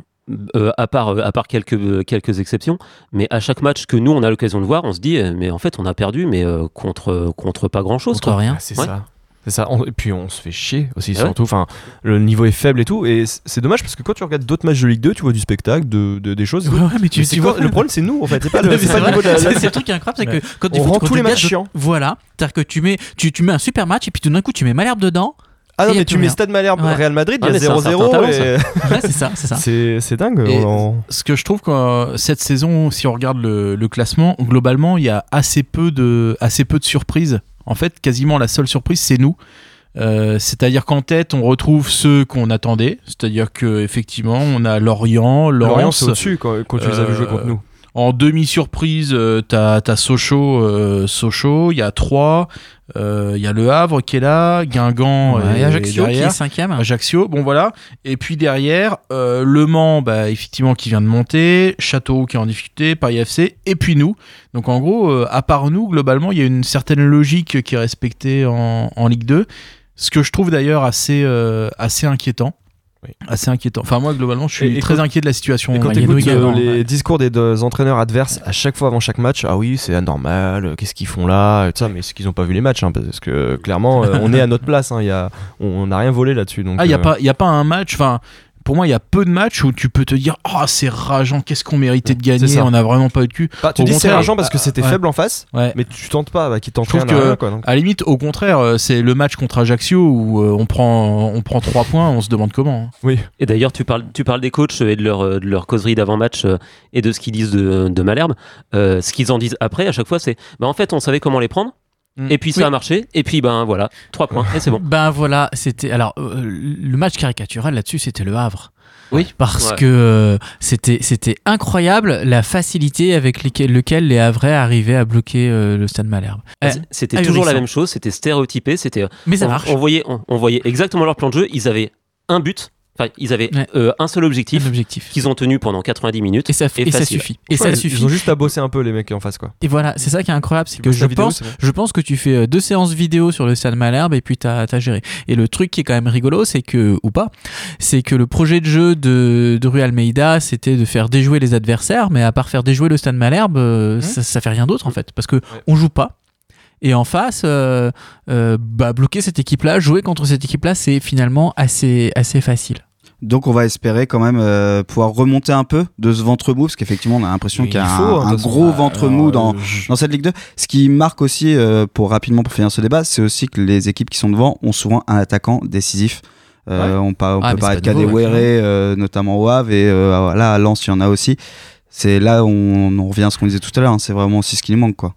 euh, à part, à part quelques, quelques exceptions, mais à chaque match que nous on a l'occasion de voir, on se dit, euh, mais en fait, on a perdu, mais euh, contre, contre pas grand chose. Contre rien. Ah, c'est Ouais. ça. C'est ça. On- et puis on se fait chier aussi, Ah ouais surtout. Enfin, le niveau est faible et tout. Et c'est dommage parce que quand tu regardes d'autres matchs de Ligue 2, tu vois du spectacle, de, de- des choses. tout. Ouais, mais tu- tu quoi- vois- le problème, c'est nous en fait. C'est pas le, c'est le truc qui est incroyable, c'est que quand on faut rend tous tu les matchs chiants. Voilà, c'est-à-dire que tu mets, tu, tu mets un super match et puis tout d'un coup tu mets Malherbe dedans. Ah non, mais tu mets. Stade Malherbe, Ouais. Real Madrid, il y a un certain 0-0. talent, et- Ouais, c'est ça, c'est ça. C'est dingue. On- ce que je trouve que cette saison, si on regarde le, le classement, globalement, il y a assez peu de, assez peu de surprises. En fait, quasiment la seule surprise, c'est nous. Euh, c'est-à-dire qu'en tête, on retrouve ceux qu'on attendait. C'est-à-dire que effectivement, on a Lorient, Lorient, Lens. c'est au-dessus quand, quand tu les avais joués contre Euh, nous. En demi-surprise, euh, t'as as Sochaux, euh, Sochaux, il y a Troyes, euh, il y a Le Havre qui est là, Guingamp Ouais, et, Ajaccio qui est cinquième. Ajaccio, bon voilà. Et puis derrière, euh, Le Mans, bah, effectivement, qui vient de monter, Château qui est en difficulté, Paris FC, et puis nous. Donc en gros, euh, à part nous, globalement, il y a une certaine logique qui est respectée en, en Ligue 2. Ce que je trouve d'ailleurs assez, euh, assez inquiétant. Assez inquiétant. Enfin, moi, globalement, je suis Et- et très quand- inquiet de la situation. Et quand en tu Ligue 2 écoutes également. les discours des deux entraîneurs adverses à chaque fois avant chaque match, ah oui, c'est anormal, euh, qu'est-ce qu'ils font là, et tout ça, mais c'est qu'ils n'ont pas vu les matchs, hein, parce que clairement, euh, on est à notre place, hein, il y a, on n'a rien volé là-dessus. donc, Ah, il n'y a, euh, pas- y a pas un match. Enfin, pour moi, il y a peu de matchs où tu peux te dire Oh, c'est rageant, qu'est-ce qu'on méritait de gagner, ça. on n'a vraiment pas eu de cul. Bah, tu Au dis c'est rageant parce que c'était ouais. faible en face, Ouais. mais tu tentes pas, bah, qui tente Je trouve que, rien, quoi, donc. à la limite, au contraire, euh, c'est le match contre Ajaccio où euh, on prend on prend trois points, on se demande comment. hein. Oui. Et d'ailleurs, tu parles, tu parles des coachs et de leur, euh, de leur causerie d'avant-match euh, et de ce qu'ils disent de, de Malherbe. Euh, ce qu'ils en disent après, à chaque fois, c'est bah, en fait, on savait comment les prendre. Mm. Et puis ça Oui. a marché. Et puis, ben voilà, trois points. Et c'est bon. Ben voilà, c'était. Alors, euh, le match caricatural là-dessus, c'était le Havre. Oui. Parce Ouais. que euh, c'était c'était incroyable la facilité avec lesquelles, lequel les Havrais arrivaient à bloquer euh, le Stade Malherbe. Ah, C'était toujours la même chose, c'était stéréotypé, c'était. Mais ça on, marche. On voyait, on, on voyait exactement leur plan de jeu. Ils avaient un but. Enfin, ils avaient euh, un seul objectif, qu'ils ont tenu pendant 90 minutes. Et ça, et ça facile. suffit. Et ça Ouais, ils- suffit. Ils ont juste à bosser un peu les mecs en face quoi. Et voilà, c'est ça qui est incroyable, c'est que je vidéo, pense, je pense que tu fais euh, deux séances vidéo sur le stade Malherbe et puis t'as as géré. Et le truc qui est quand même rigolo, c'est que ou pas, c'est que le projet de jeu de, de Rue Almeida, c'était de faire déjouer les adversaires, mais à part faire déjouer le stade Malherbe, euh, Mmh. ça, ça fait rien d'autre en fait, parce que on joue pas. Et en face, euh, euh, bah, bloquer cette équipe-là, jouer contre cette équipe-là, c'est finalement assez, assez facile. Donc on va espérer quand même euh, pouvoir remonter un peu de ce ventre mou, parce qu'effectivement on a l'impression qu'il y a un, faut, hein, un façon. gros ventre mou dans, euh, je- dans cette Ligue 2. Ce qui marque aussi, euh, pour rapidement pour finir ce débat, c'est aussi que les équipes qui sont devant ont souvent un attaquant décisif. Euh, On, pa- on Ah, peut parler de Kadewere, euh, notamment au Havre, et euh, là à Lens il y en a aussi. C'est là où on, on revient à ce qu'on disait tout à l'heure, hein, c'est vraiment aussi ce qui nous manque. quoi.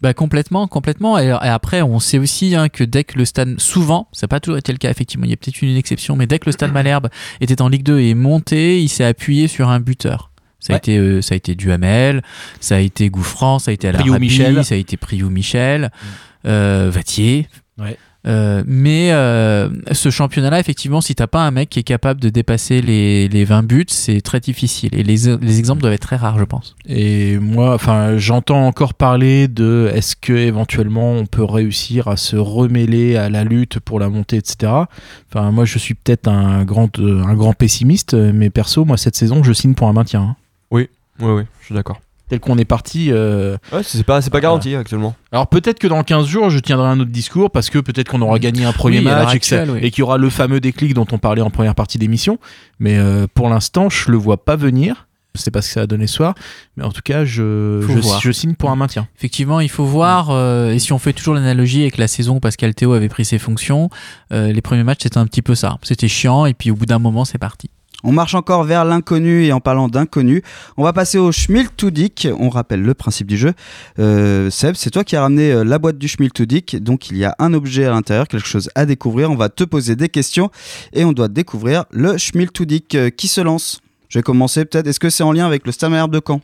Bah complètement, complètement. Et, et après, on sait aussi hein, que dès que le stade, souvent, ça n'a pas toujours été le cas, effectivement, il y a peut-être une exception, mais dès que le stade Malherbe était en Ligue 2 et est monté, il s'est appuyé sur un buteur. Ça a, été, euh, ça a été Duhamel, ça a été Gouffran, ça a été Alarabi, Michel. ça a été Priou Michel, euh, Vatier. Ouais. Euh, mais euh, ce championnat-là, effectivement, si t'as pas un mec qui est capable de dépasser les, les 20 buts, c'est très difficile. Et les, les exemples doivent être très rares, je pense. Et moi, enfin, j'entends encore parler de est-ce que éventuellement on peut réussir à se remêler à la lutte pour la montée, etc. Enfin, moi, je suis peut-être un grand, euh, un grand pessimiste, mais perso, moi, cette saison, je signe pour un maintien. hein. Oui, oui, oui, je suis d'accord. Tel qu'on est parti. euh, Ouais, c'est pas, c'est pas garanti actuellement. Alors peut-être que dans 15 jours, je tiendrai un autre discours parce que peut-être qu'on aura gagné un premier Oui, match et que ça- actuelle, oui. et qu'il y aura le fameux déclic dont on parlait en première partie d'émission. Mais euh, pour l'instant, je le vois pas venir. Je sais pas ce que ça va donner ce soir, mais en tout cas, je, je signe pour un maintien. Effectivement, il faut voir, euh, et si on fait toujours l'analogie avec la saison où Pascal Théo avait pris ses fonctions, euh, les premiers matchs c'était un petit peu ça. C'était chiant, et puis au bout d'un moment c'est parti. On marche encore vers l'inconnu et en parlant d'inconnu, on va passer au Schmiltudik. On rappelle le principe du jeu. Euh, Seb, c'est toi qui as ramené euh, la boîte du Schmiltudik. Donc il y a un objet à l'intérieur, quelque chose à découvrir. On va te poser des questions et on doit découvrir le Schmiltudik. Euh, qui se lance? Je vais commencer peut-être. Est-ce que c'est en lien avec le Stammer de Caen?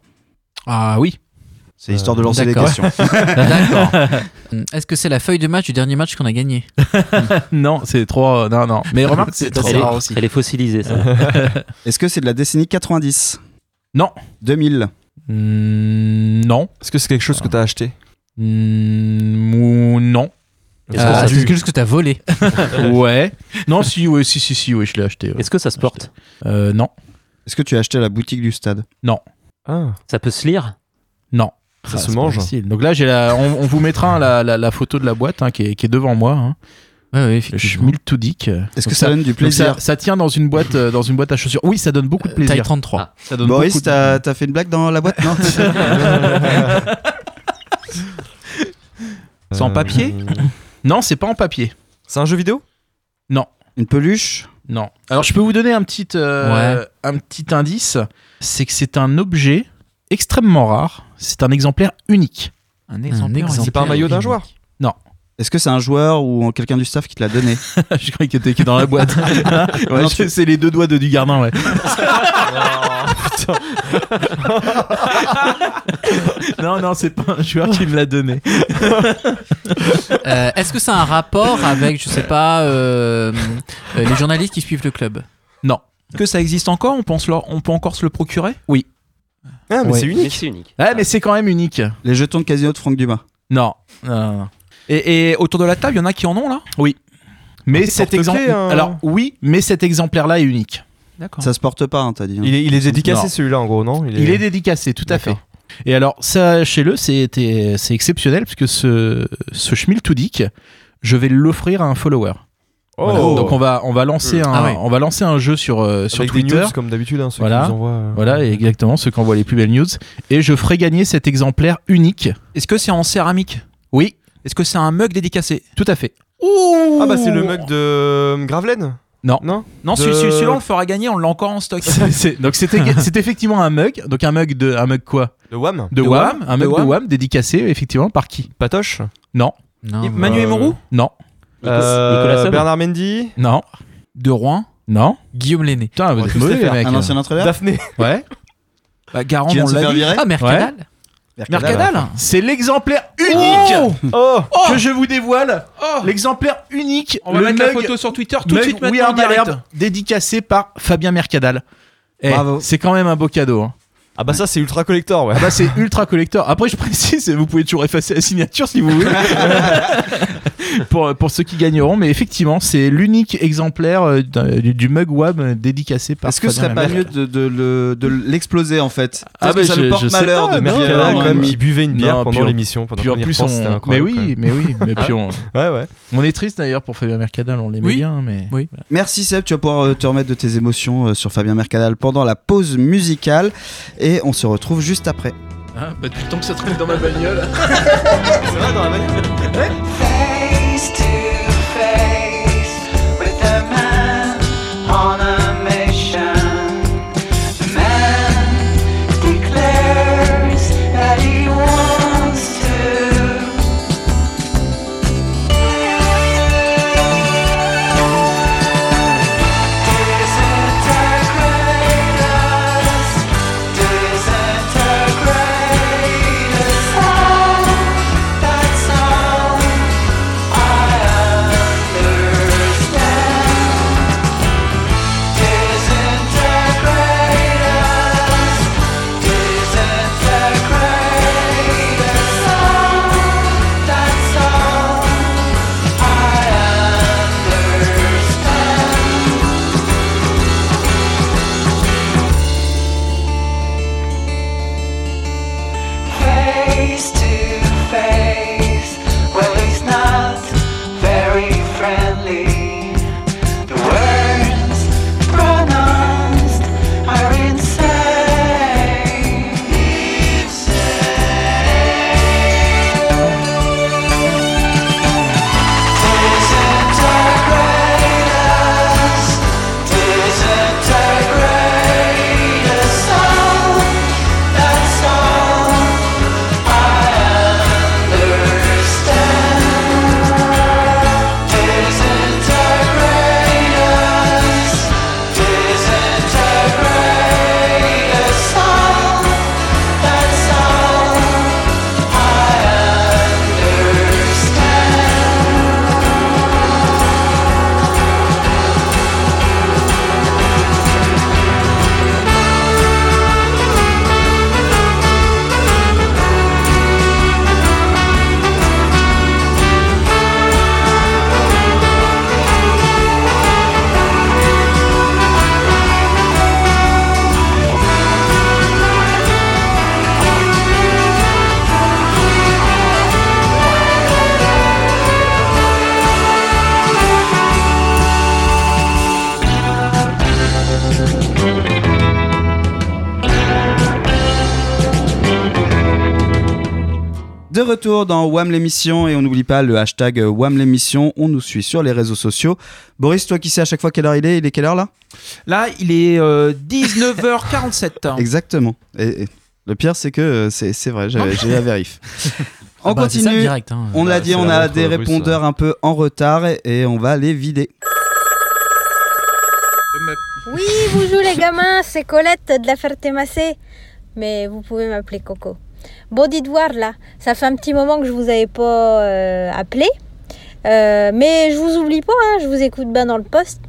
Ah oui. C'est histoire de lancer des D'accord. questions. D'accord. Est-ce que c'est la feuille de match du dernier match qu'on a gagné non, c'est trop. Non, non. Mais remarque, c'est Elle assez est, rare aussi. elle est fossilisée, ça. Est-ce que c'est de la décennie 90 Non. 2000 Hmm, non. Est-ce que c'est quelque chose que t'as acheté Hmm, ou non. Est-ce Euh, que C'est quelque chose que t'as volé. ouais. Non, si, ouais, si, si, si, oui, je l'ai acheté. ouais. Est-ce que ça se porte Euh, non. Est-ce que tu as acheté à la boutique du stade Non. Ah, Ça peut se lire? Non. Ça Ah, se c'est mange. Donc là, j'ai la, on, on vous mettra la, la, la photo de la boîte hein, qui, est, qui est devant moi. Hein. Ouais, ouais, Le effectivement. Est-ce que ça donne du plaisir ça, ça tient dans une boîte, euh, dans une boîte à chaussures. Oui, ça donne beaucoup de Euh, plaisir. Taille 33. Ah. Ça donne Boris, de- t'as fait une blague dans la boîte Non? C'est en papier? Euh, Non, c'est pas en papier. C'est un jeu vidéo? Non. Une peluche? Non. Alors, je peux vous donner un petit, euh, un petit indice. C'est que c'est un objet extrêmement rare. C'est un exemplaire unique. Un exemplaire C'est pas un maillot d'un joueur Est-ce que c'est un joueur ou quelqu'un du staff qui te l'a donné je croyais que t'étais dans la boîte. ouais, Non, je- tu- C'est les deux doigts de Dugardin, ouais. non, non, c'est pas un joueur qui me l'a donné. Euh, Est-ce que ça a un rapport avec, je sais pas, euh, euh, les journalistes qui suivent le club? Non. Est-ce que ça existe encore? On, pense leur- on peut encore se le procurer? Oui. Ah, mais Ouais. c'est Mais unique. c'est unique. Ouais, mais c'est quand même unique. Les jetons de casino de Franck Dumas. Non. non, non, non. et, et autour de la table, il y en a qui en ont là? Oui. Mais c'est cet porte-clés, exemple. hein. Alors, oui, mais cet exemplaire-là est unique. D'accord. Ça se porte pas, hein, t'as dit. hein. Il est, il est dédicacé Non. celui-là en gros, non? Il est dédicacé, tout à fait. D'accord. Et alors, sachez-le, c'était- c'est exceptionnel puisque ce, ce Schmiltudik, je vais l'offrir à un follower. Oh Voilà. Donc on va on va lancer un Ah ouais. on va lancer un jeu sur euh, sur Avec des Twitter. news comme d'habitude, hein, ceux Voilà. qui nous envoient. euh, Voilà, et exactement, ceux qui envoient les plus belles news. Et je ferai gagner cet exemplaire unique. Est-ce que c'est en céramique? Oui, Est-ce que c'est un mug dédicacé? Tout à fait. Ah bah c'est le mug de euh, Gravelaine Non. Non? Non, De- celui- celui- celui-là on le fera gagner, on l'a encore en stock. Donc c'était c'est effectivement un mug. Donc un mug de un mug quoi? De Wham De, De Wham, Wham, un mug de Wham. Wham dédicacé effectivement par qui? Patoche? Non, Non. Manu Euh, et Moreau? Non, Nicolas Somme Bernard Mendy non, De Rouen non. Guillaume Lenné. Putain, vous va êtes mauvais mecs. Un ancien entraîneur Daphné Ouais. bah, Garand, on l'a dit. Ah, Mercadal Mercadal C'est l'exemplaire unique Oh que je vous dévoile. L'exemplaire unique. On va le mettre la photo sur Twitter tout de suite We maintenant Are en direct. Dédicacé par Fabien Mercadal. Eh, Bravo. C'est quand même un beau cadeau. hein. Ah bah ça c'est ultra collector ouais. Ah bah c'est ultra collector. Après je précise, vous pouvez toujours effacer la signature si vous voulez. pour, pour ceux qui gagneront, mais effectivement c'est l'unique exemplaire euh, du, du mug web euh, dédicacé par. Est-ce que ce serait pas mieux de, de le- de l'exploser en fait? Ah bah que ça je- le porte malheur pas, de avoir quand même qui buvait une bière Non, pendant l'émission pendant Puis en plus, on... mais oui, mais oui, mais puis on... Ouais ouais. on est triste d'ailleurs pour Fabien Mercadal, on l'aimait Oui. bien, mais Oui. Merci Seb, tu vas pouvoir euh, te remettre de tes émotions euh, sur Fabien Mercadal pendant la pause musicale et on se retrouve juste après. Ah, bah depuis le temps que ça traîne dans ma bagnole. Face to De retour dans WAM l'émission et on n'oublie pas le hashtag euh, WAM l'émission, on nous suit sur les réseaux sociaux. Boris, toi qui sais à chaque fois quelle heure il est, il est quelle heure là? Là, il est euh, 19h47. Exactement. Et, et le pire c'est que euh, c'est vrai, j'ai la vérif. On Ah bah, ça, continue. direct, hein. On Bah, l'a dit, c'est on a des répondeurs un peu en retard et, et on va les vider. Oui, bonjour les gamins, c'est Colette de la Ferté-Massé. Mais vous pouvez m'appeler Coco. Bon, dites voir là, ça fait un petit moment que je vous avais pas euh, appelé. Euh, mais je vous oublie pas, hein, je vous écoute bien dans le poste.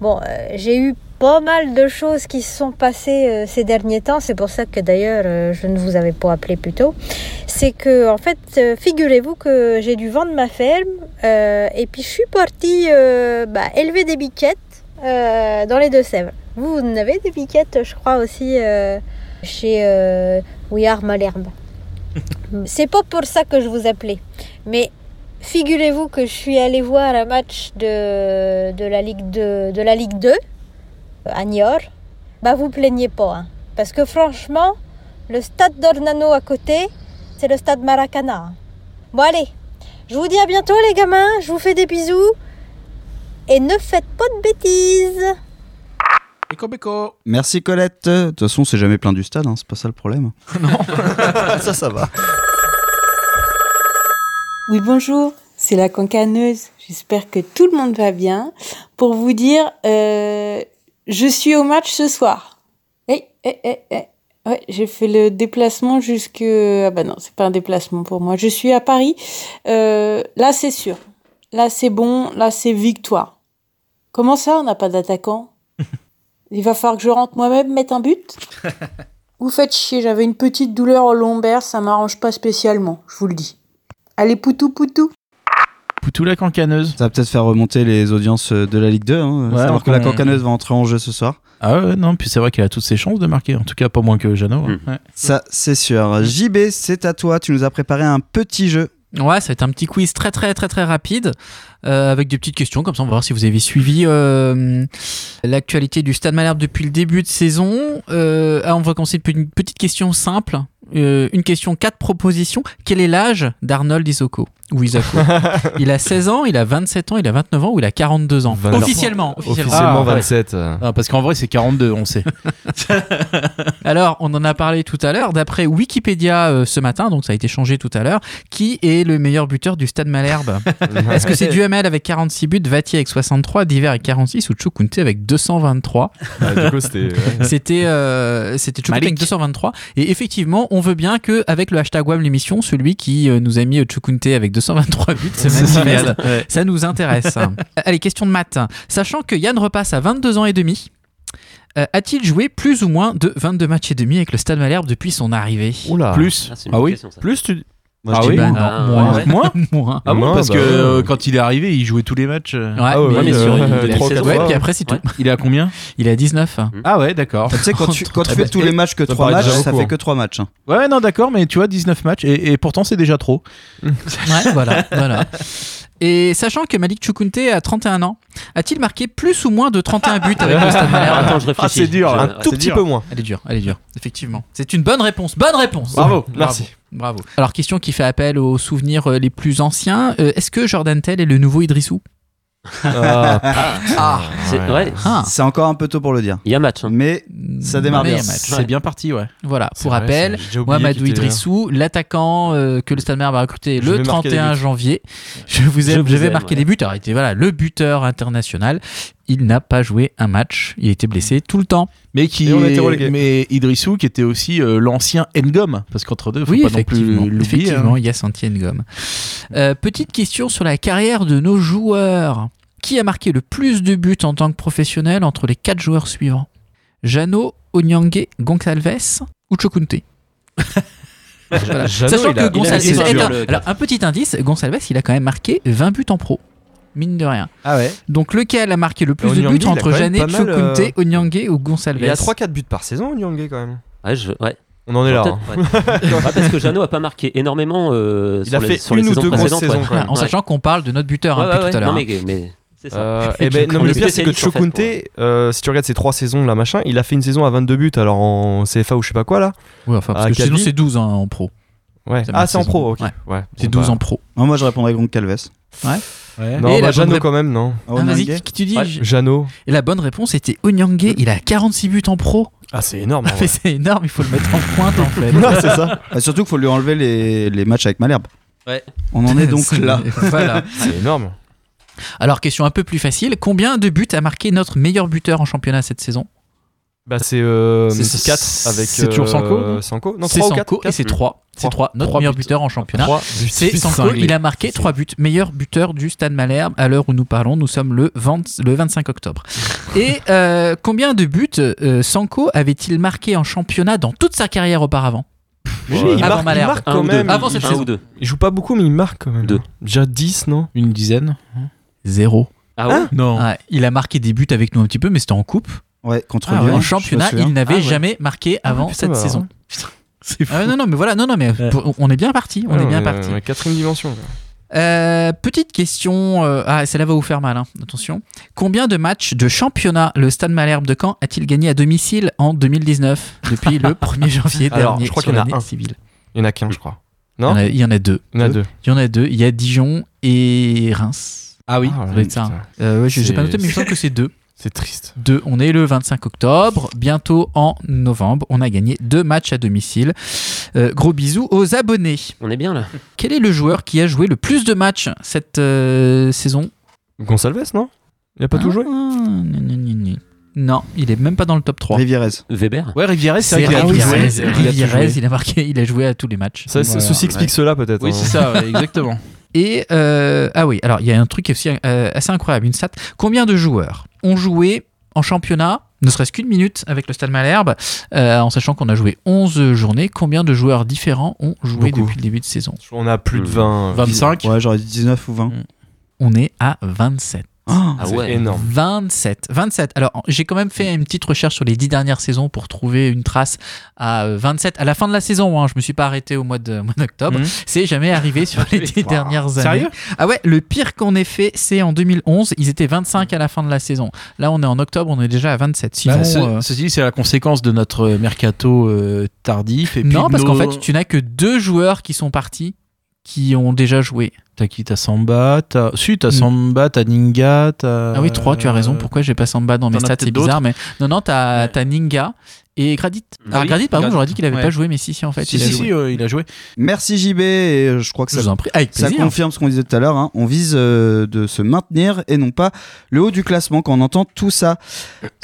Bon, euh, j'ai eu pas mal de choses qui se sont passées ces derniers temps. C'est pour ça que d'ailleurs je ne vous avais pas appelé plus tôt. C'est que en fait, figurez-vous que j'ai dû vendre ma ferme et puis je suis partie bah, élever des biquettes dans les Deux-Sèvres. Vous, vous en avez des biquettes, je crois aussi chez We Malherbe. C'est pas pour ça que je vous appelais, mais figurez-vous que je suis allée voir un match de, la, Ligue de, de la Ligue 2 à Niort. Bah, vous plaignez pas, hein, parce que franchement, le stade d'Ornano à côté, c'est le stade Maracana. Bon, allez, je vous dis à bientôt, les gamins, je vous fais des bisous, et ne faites pas de bêtises. Merci Colette. De toute façon, c'est jamais plein du stade, hein, c'est pas ça le problème. Non. ça, ça va. Oui, bonjour, c'est la cancaneuse. J'espère que tout le monde va bien. Pour vous dire, euh, je suis au match ce soir. Eh, eh, eh, eh. Ouais, j'ai fait le déplacement jusque. Ah bah non, c'est pas un déplacement pour moi. Je suis à Paris. Euh, là, c'est sûr. Là, c'est bon. Là, c'est victoire. Comment ça, on n'a pas d'attaquant? Il va falloir que je rentre moi-même mettre un but Vous faites chier, j'avais une petite douleur au lombaire, ça m'arrange pas spécialement, je vous le dis. Allez, poutou poutou Poutou la cancaneuse. Ça va peut-être faire remonter les audiences de la Ligue 2. Hein, Ouais, savoir que la cancaneuse va entrer en jeu ce soir. Ah ouais, non, puis c'est vrai qu'il a toutes ses chances de marquer. En tout cas, pas moins que Jeannot. Hmm. hein. Ouais. Ça, c'est sûr. JB, c'est à toi. Tu nous as préparé un petit jeu. Ouais, ça va être un petit quiz très très très très rapide euh, avec des petites questions comme ça on va voir si vous avez suivi euh, l'actualité du Stade Malherbe depuis le début de saison. Euh, ah, on va commencer une petite question simple, Euh, une question quatre propositions. Quel est l'âge d'Arnold Isoko ou Isako Il a 16 ans, il a 27 ans, il a 29 ans ou il a 42 ans Vingt- Officiellement, officiellement. Officiellement Ah, ouais. 27. euh. Ah, parce qu'en vrai, c'est 42, on sait. Alors, on en a parlé tout à l'heure. D'après Wikipédia euh, ce matin, donc ça a été changé tout à l'heure, qui est le meilleur buteur du Stade Malherbe Est-ce que c'est Duhamel avec 46 buts, Vati avec 63, Diver avec 46 ou Chukunte avec 223 Ah, du coup, c'était. ouais. C'était euh, c'était Chukunte avec 223. Et effectivement, on veut bien que avec le hashtag WAM l'émission, celui qui euh, nous a mis Chukunte avec 223 buts. Ouais. Ça nous intéresse. Allez, question de maths. Sachant que Yann repasse à 22 ans et demi, euh, a-t-il joué plus ou moins de 22 matchs et demi avec le Stade Malherbe depuis son arrivée? Oula. Plus. Ah, Ah oui question, ça. Plus tu. Moi, Ah oui moins. Bah non, Ah, moins. ouais. Moins Moins. Ah bon Moins, Parce bah que euh, quand il est arrivé, il jouait tous les matchs. euh. Ouais, Ah ouais, mais ouais, il est euh, sur une puis après, c'est tout. Il est à combien Il est à 19. Ah ouais, d'accord. Tu sais, quand tu, quand tu Ah fais tous les matchs que ça 3 paraît matchs, ça fait hein. que 3 matchs. hein. Ouais, non, d'accord, mais tu vois, 19 matchs, et, et pourtant c'est déjà trop. Ouais, voilà, voilà. Et sachant que Malik Chukunte a 31 ans, a-t-il marqué plus ou moins de 31 buts avec le Stade Attends, je réfléchis. Ah, c'est dur, Je-. Un ah, tout petit dur. peu moins. Elle est dure, elle est dure, effectivement. C'est une bonne réponse, bonne réponse. Bravo, merci. Bravo. Alors, question qui fait appel aux souvenirs euh, les plus anciens. Euh, Est-ce que Jordan Tell est le nouveau Idrissou Ah, Ah, C'est- ouais, ah. C'est encore un peu tôt pour le dire. il y a match. hein. Mais ça démarre Mais il y bien. C'est bien parti, ouais. Voilà, pour vrai, rappel, Mohamedou. Idrissou, l'attaquant euh, que le Stade Malherbe a recruté Je le vais marquer des 31 buts. janvier. Je vous Je aime, je, vous vais aime, marquer ouais. des buts. Alors, il était voilà, le buteur international. Il n'a pas joué un match. Il était blessé tout le temps. Mais qui est- mais Idrissou qui était aussi euh, l'ancien Ngom parce qu'entre deux faut oui, pas non plus effectivement. l'oublier effectivement, hein. il y a Santi Ngom. Euh, petite question sur la carrière de nos joueurs. Qui a marqué le plus de buts en tant que professionnel entre les quatre joueurs suivants? Jano, Onyangue, Gonçalves ou Chokunte? Voilà. Sachant que Gonçalves, un petit indice, Gonçalves, il a quand même marqué 20 buts en pro. Mine de rien. Ah ouais. Donc lequel a marqué le plus de Onyangue, buts entre Janet, euh, Chokunte, Onyangue ou Gonçalves? Il a 3-4 buts par saison, Nyangé, quand même. Ouais, je- ouais. On en est là. Hein. ouais. Ouais, parce que Jeannot a pas marqué énormément euh, Il sur a les, fait sur les une ou deux grosses saisons, ouais. En sachant qu'on parle de notre buteur Ouais, hein, ouais, depuis ouais. tout à l'heure. Non, hein. mais, mais c'est ça. Euh, eh ben, non, mais le pire, c'est que spécialiste, en fait, Chokunte, euh, si tu regardes ces trois saisons, là, machin, il a fait une saison à 22 buts, alors en CFA ou je sais pas quoi, là. Ouais, enfin, parce que sinon c'est 12 hein, en pro. Ouais. C'est Ah, c'est en pro, ok. Ouais. Ouais. C'est Bon, 12 bah, en pro. Non, moi, je répondrais Non, Et bah, Jeannot bonne quand même, non. Ah, vas-y, qui, tu dis Ouais, Jeannot. Et la bonne réponse était Onyangue. Il a 46 buts en pro. Ah, c'est énorme. c'est énorme, il faut le mettre en pointe en fait. Ouais, c'est ça. Bah, surtout qu'il faut lui enlever les, les matchs avec Malherbe. Ouais. On en est donc là. voilà. C'est énorme. Alors, question un peu plus facile. Combien de buts a marqué notre meilleur buteur en championnat cette saison? Bah, c'est euh, C'est- 4 avec. c'est toujours Sanko, euh, non Sanko Non, C'est 3 ou 4 Sanko et c'est 3. C'est 3. Notre Trois meilleur buts. buteur en championnat. C'est Sanko. cinglé. Il a marqué 3 buts. Meilleur buteur du Stade Malherbe à l'heure où nous parlons. Nous sommes le, 20 le 25 octobre. et euh, combien de buts euh, Sanko avait-il marqué en championnat dans toute sa carrière auparavant? Mais Ouais. il, Avant marque, il marque quand même. Avant cette saison. Il joue pas beaucoup, mais il marque quand même. Deux. Déjà 10, non? Une dizaine. Zéro. Ah ouais? Non. Ouais, il a marqué des buts avec nous un petit peu, mais c'était en coupe. Ouais, contre Ah Lyon. ouais. En je championnat, il n'avait Ah ouais. jamais marqué avant putain, cette bah, saison. C'est fou. Ah, non, non, mais voilà, non, non, mais Ouais. pour- on est bien parti. On Ouais, est bien parti. Quatrième dimension. quoi. Euh, petite question. euh, ah, celle-là va vous faire mal, hein, attention. Combien de matchs de championnat le Stade Malherbe de Caen a-t-il gagné à domicile en 2019 depuis le 1er janvier Alors, dernier je crois qu'il y en a un. civile? Il y en a qu'un, je crois. il y, Non? en a, il y en a deux. Il y en a deux. Il y en a deux. Il y a Dijon et Reims. Ah oui. Ah, Ça doit être ça. putain. Euh, ouais, je C'est- n'ai pas noté, mais me semble que c'est deux. C'est triste. Deux. On est le 25 octobre, bientôt en novembre. On a gagné deux matchs à domicile. Euh, gros bisous aux abonnés. On est bien là. Quel est le joueur qui a joué le plus de matchs cette euh, saison? Gonçalves, non? Il a pas tout joué? Ah, gna. Non, il est même pas dans le top 3. Rivierez. Weber? Ouais, Rivierez, c'est vrai qu'il a joué. Il a tout Rivierez, joué. il a marqué, il a joué à tous les matchs. Ça, ceci explique cela peut-être. Oui, hein. c'est ça, ouais, exactement. Et euh, ah oui, alors il y a un truc aussi euh, assez incroyable, une stat. Combien de joueurs ont joué en championnat, ne serait-ce qu'une minute avec le Stade Malherbe, euh, en sachant qu'on a joué 11 journées Combien de joueurs différents ont joué Beaucoup. depuis le début de saison? On a plus de Hmm. 20. 25 Ouais, j'aurais dit 19 ou 20. On est à 27. Ah, Ah ouais. énorme. 27. 27. Alors, j'ai quand même fait une petite recherche sur les 10 dernières saisons pour trouver une trace à euh, 27. À la fin de la saison, hein, je me suis pas arrêté au mois d'octobre. Mhm. C'est jamais arrivé sur les 10 dernières années. Sérieux? Ah ouais, le pire qu'on ait fait, c'est en 2011. Ils étaient 25 à la fin de la saison. Là, on est en octobre, on est déjà à 27. Sinon, Bah, ce- euh, Ceci dit, c'est la conséquence de notre mercato euh, tardif. Et puis non, parce qu'en fait, tu n'as que deux joueurs qui sont partis qui ont déjà joué. T'as qui? T'as Samba, t'as. Si, t'as Mm. Samba, t'as Ninga, t'as. Ah oui, trois, tu as raison. Pourquoi j'ai pas Samba dans mes as stats C'est bizarre, mais non, non, t'as as Ninga et Gradit. Alors Oui, Gradit, par exemple, Gradit, j'aurais dit qu'il avait ouais. pas joué, mais si, si, en fait, Si, il a si, joué. si, euh, il a joué. Merci JB, et euh, je crois que Je ça, vous en prie, avec ça confirme ce qu'on disait tout à l'heure. hein. On vise euh, de se maintenir et non pas le haut du classement quand on entend tout ça.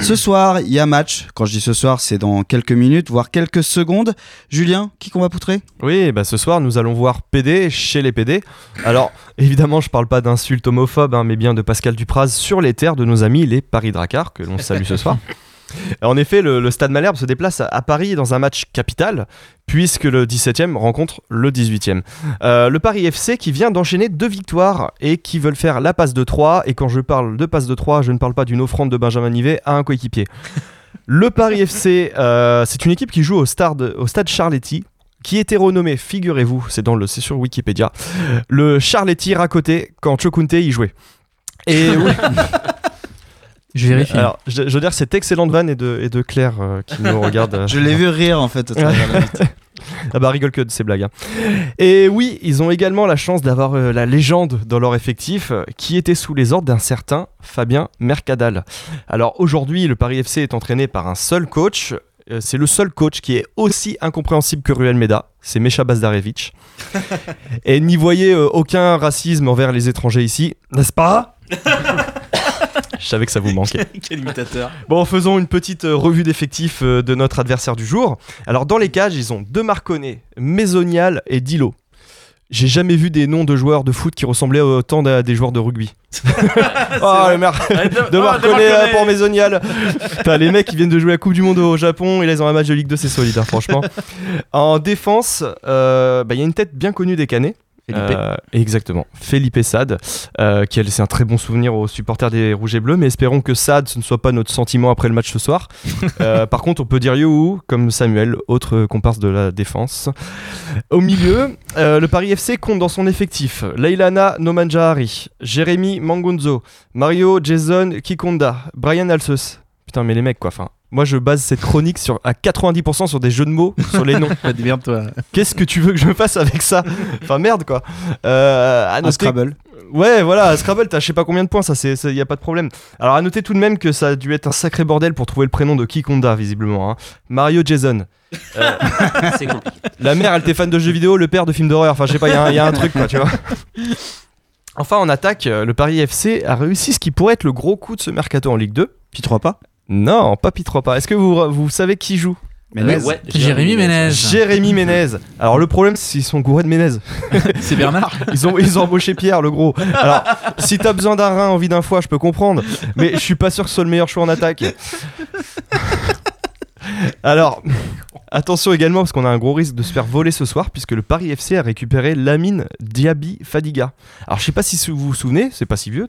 Ce soir, il y a match. Quand je dis ce soir, c'est dans quelques minutes, voire quelques secondes. Julien, qui qu'on va poutrer? Oui, bah ce soir, nous allons voir PD chez les PD. Alors, évidemment, je parle pas d'insultes homophobes, hein, mais bien de Pascal Dupraz sur les terres de nos amis les Paris Dracars, que l'on salue ce soir. En effet, le, le Stade Malherbe se déplace à, à Paris dans un match capital, puisque le 17e rencontre le 18e. Euh, le Paris FC qui vient d'enchaîner deux victoires et qui veulent faire la passe de 3. Et quand je parle de passe de 3, je ne parle pas d'une offrande de Benjamin Nivet à un coéquipier. Le Paris FC, euh, c'est une équipe qui joue au stade, au stade Charletti, qui était renommé, figurez-vous, c'est dans le, c'est sur Wikipédia, le Charletti Racoté quand Chokunte y jouait. Et oui, Je vérifie. alors je, je veux dire cette excellente vanne est de, est de Claire euh, qui nous regarde. euh, Je l'ai vu rire en fait. à travers la vitre. ah bah rigole que de ces blagues. hein. Et oui, ils ont également la chance d'avoir euh, la légende dans leur effectif euh, qui était sous les ordres d'un certain Fabien Mercadal. Alors aujourd'hui, le Paris FC est entraîné par un seul coach. Euh, C'est le seul coach qui est aussi incompréhensible que Ruel Meda, c'est Mecha Bazdarevic. Et n'y voyez euh, aucun racisme envers les étrangers ici, n'est-ce pas? Je savais que ça vous manquait. Quel imitateur. Bon, faisons une petite euh, revue d'effectifs euh, de notre adversaire du jour. Alors, dans les cages, ils ont deux Marconnet, Maisonial et Dilo. J'ai jamais vu des noms de joueurs de foot qui ressemblaient autant à des joueurs de rugby. oh, le mar... de Marconnet euh, pour Maisonial. Les mecs qui viennent de jouer la Coupe du Monde au Japon et là ils ont un match de Ligue 2, c'est solide, hein, franchement. En défense, euh, bah, il y a une tête bien connue des Canets. Euh, exactement, Felipe Sad, euh, qui a laissé un très bon souvenir aux supporters des Rouges et Bleus, mais espérons que Sad ce ne soit pas notre sentiment après le match ce soir. Euh, par contre, on peut dire Youhou, comme Samuel, autre comparse de la défense. Au milieu, le Paris FC compte dans son effectif Leilana Nomanjahari, Jérémy Mangonzo, Mario Jason Kikonda, Brian Alsos. Putain, mais les mecs, quoi, enfin. Moi, je base cette chronique sur, à 90% sur des jeux de mots sur les noms. Démerde-toi. Qu'est-ce que tu veux que je fasse avec ça? Enfin, merde, quoi. Euh, à noter- Scrabble. Ouais, voilà, à Scrabble, t'as je sais pas combien de points, ça, c'est, ça, y a pas de problème. Alors, à noter tout de même que ça a dû être un sacré bordel pour trouver le prénom de Kikonda, visiblement. hein. Mario Jason. Euh, C'est compliqué. la mère, elle était fan de jeux vidéo, le père de films d'horreur. Enfin, je sais pas, il y, a un- y a un truc, quoi, tu vois. Enfin, en attaque, le Paris FC a réussi ce qui pourrait être le gros coup de ce mercato en Ligue 2. Puis trois pas? Non, pas Pitre pas. Est-ce que vous, vous savez qui joue? Ménez. Ouais, Jérémy Ménez. Jérémy Ménez. Alors le problème, c'est qu'ils sont gourés de Ménez. C'est Bernard? Ils ont, ils ont embauché Pierre, le gros. Alors, si t'as besoin d'un rein envie d'un foie, je peux comprendre. Mais je suis pas sûr que ce soit le meilleur choix en attaque. Alors, attention également, parce qu'on a un gros risque de se faire voler ce soir, puisque le Paris FC a récupéré Lamine Diaby Fadiga. Alors, je sais pas si vous vous souvenez, c'est pas si vieux,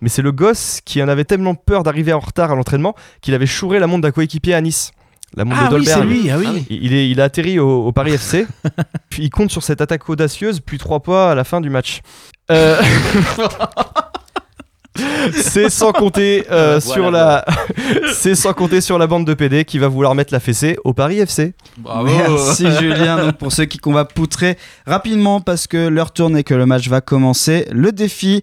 mais c'est le gosse qui en avait tellement peur d'arriver en retard à l'entraînement qu'il avait chouré la montre d'un coéquipier à Nice. La montre Ah de oui, Dolberg. c'est lui, ah oui. Il, il est, il a atterri au, au Paris FC, puis il compte sur cette attaque audacieuse, puis trois pas à la fin du match. Euh, C'est sans compter euh, Voilà, sur la, c'est sans compter sur la bande de PD qui va vouloir mettre la fessée au Paris FC. Bravo. Merci Julien. Donc pour ceux qui qu'on va poutrer rapidement parce que l'heure tourne et que le match va commencer, le défi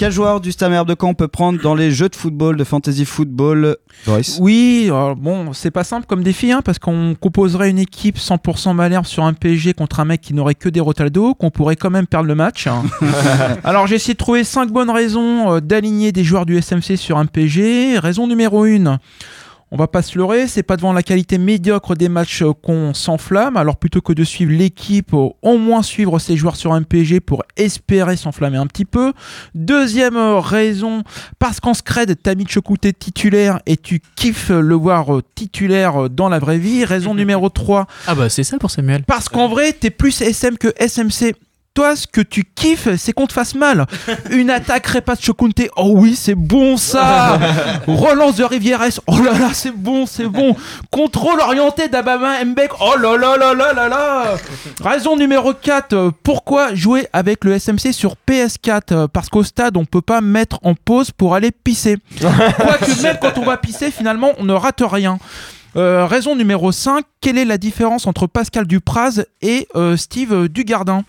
Quel joueur du Stamer de Caen on peut prendre dans les jeux de football, de fantasy football Boris Oui, euh, bon, c'est pas simple comme défi, hein, parce qu'on composerait une équipe 100% Malherbe sur un PSG contre un mec qui n'aurait que des Rotaldo, qu'on pourrait quand même perdre le match. hein. Alors j'ai essayé de trouver 5 bonnes raisons euh, d'aligner des joueurs du SMC sur un PSG. Raison numéro 1. On va pas se leurrer, c'est pas devant la qualité médiocre des matchs qu'on s'enflamme. Alors plutôt que de suivre l'équipe, au moins suivre ses joueurs sur un PG pour espérer s'enflammer un petit peu. Deuxième raison, parce qu'en scred, t'as mis Chokouté titulaire et tu kiffes le voir titulaire dans la vraie vie. Raison numéro 3. Ah bah c'est ça pour Samuel. Parce qu'en vrai, t'es plus SM que SMC. Toi, ce que tu kiffes, c'est qu'on te fasse mal. Une attaque Repas Chokunte, oh oui, c'est bon ça. Relance de Rivières, oh là là, c'est bon, c'est bon. Contrôle orienté d'Abama Mbek, oh là là là là là là. Raison numéro 4, euh, pourquoi jouer avec le SMC sur PS4 Euh, Parce qu'au stade, on peut pas mettre en pause pour aller pisser. Quoique même quand on va pisser, finalement, on ne rate rien. Euh, raison numéro 5, quelle est la différence entre Pascal Dupraz et euh, Steve Dugardin?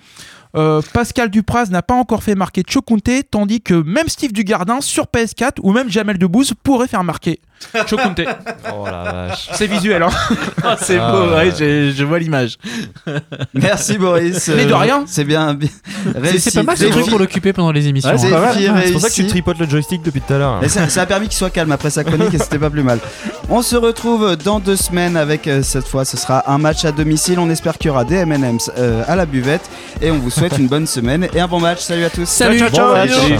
Euh, Pascal Dupraz n'a pas encore fait marquer Chokunte, tandis que même Steve Dugardin sur PS4 ou même Jamel Debbouze pourrait faire marquer Chokunte. Oh la vache. C'est visuel, hein. Ah, c'est Ah, beau, ouais. ouais, je, je vois l'image. Merci Boris. Mais de rien. C'est bien. bien C'est- pas mal ce truc pour l'occuper pendant les émissions. Ouais, c'est hein. pas mal. Défi C'est pour ça que tu tripotes le joystick depuis tout à l'heure. Et ça, ça a permis qu'il soit calme après sa chronique et c'était pas plus mal. On se retrouve dans deux semaines avec euh, cette fois ce sera un match à domicile. On espère qu'il y aura des M&M's euh, à la buvette et on vous souhaite une bonne semaine et un bon match. Salut à tous. Salut. Bon match. Salut.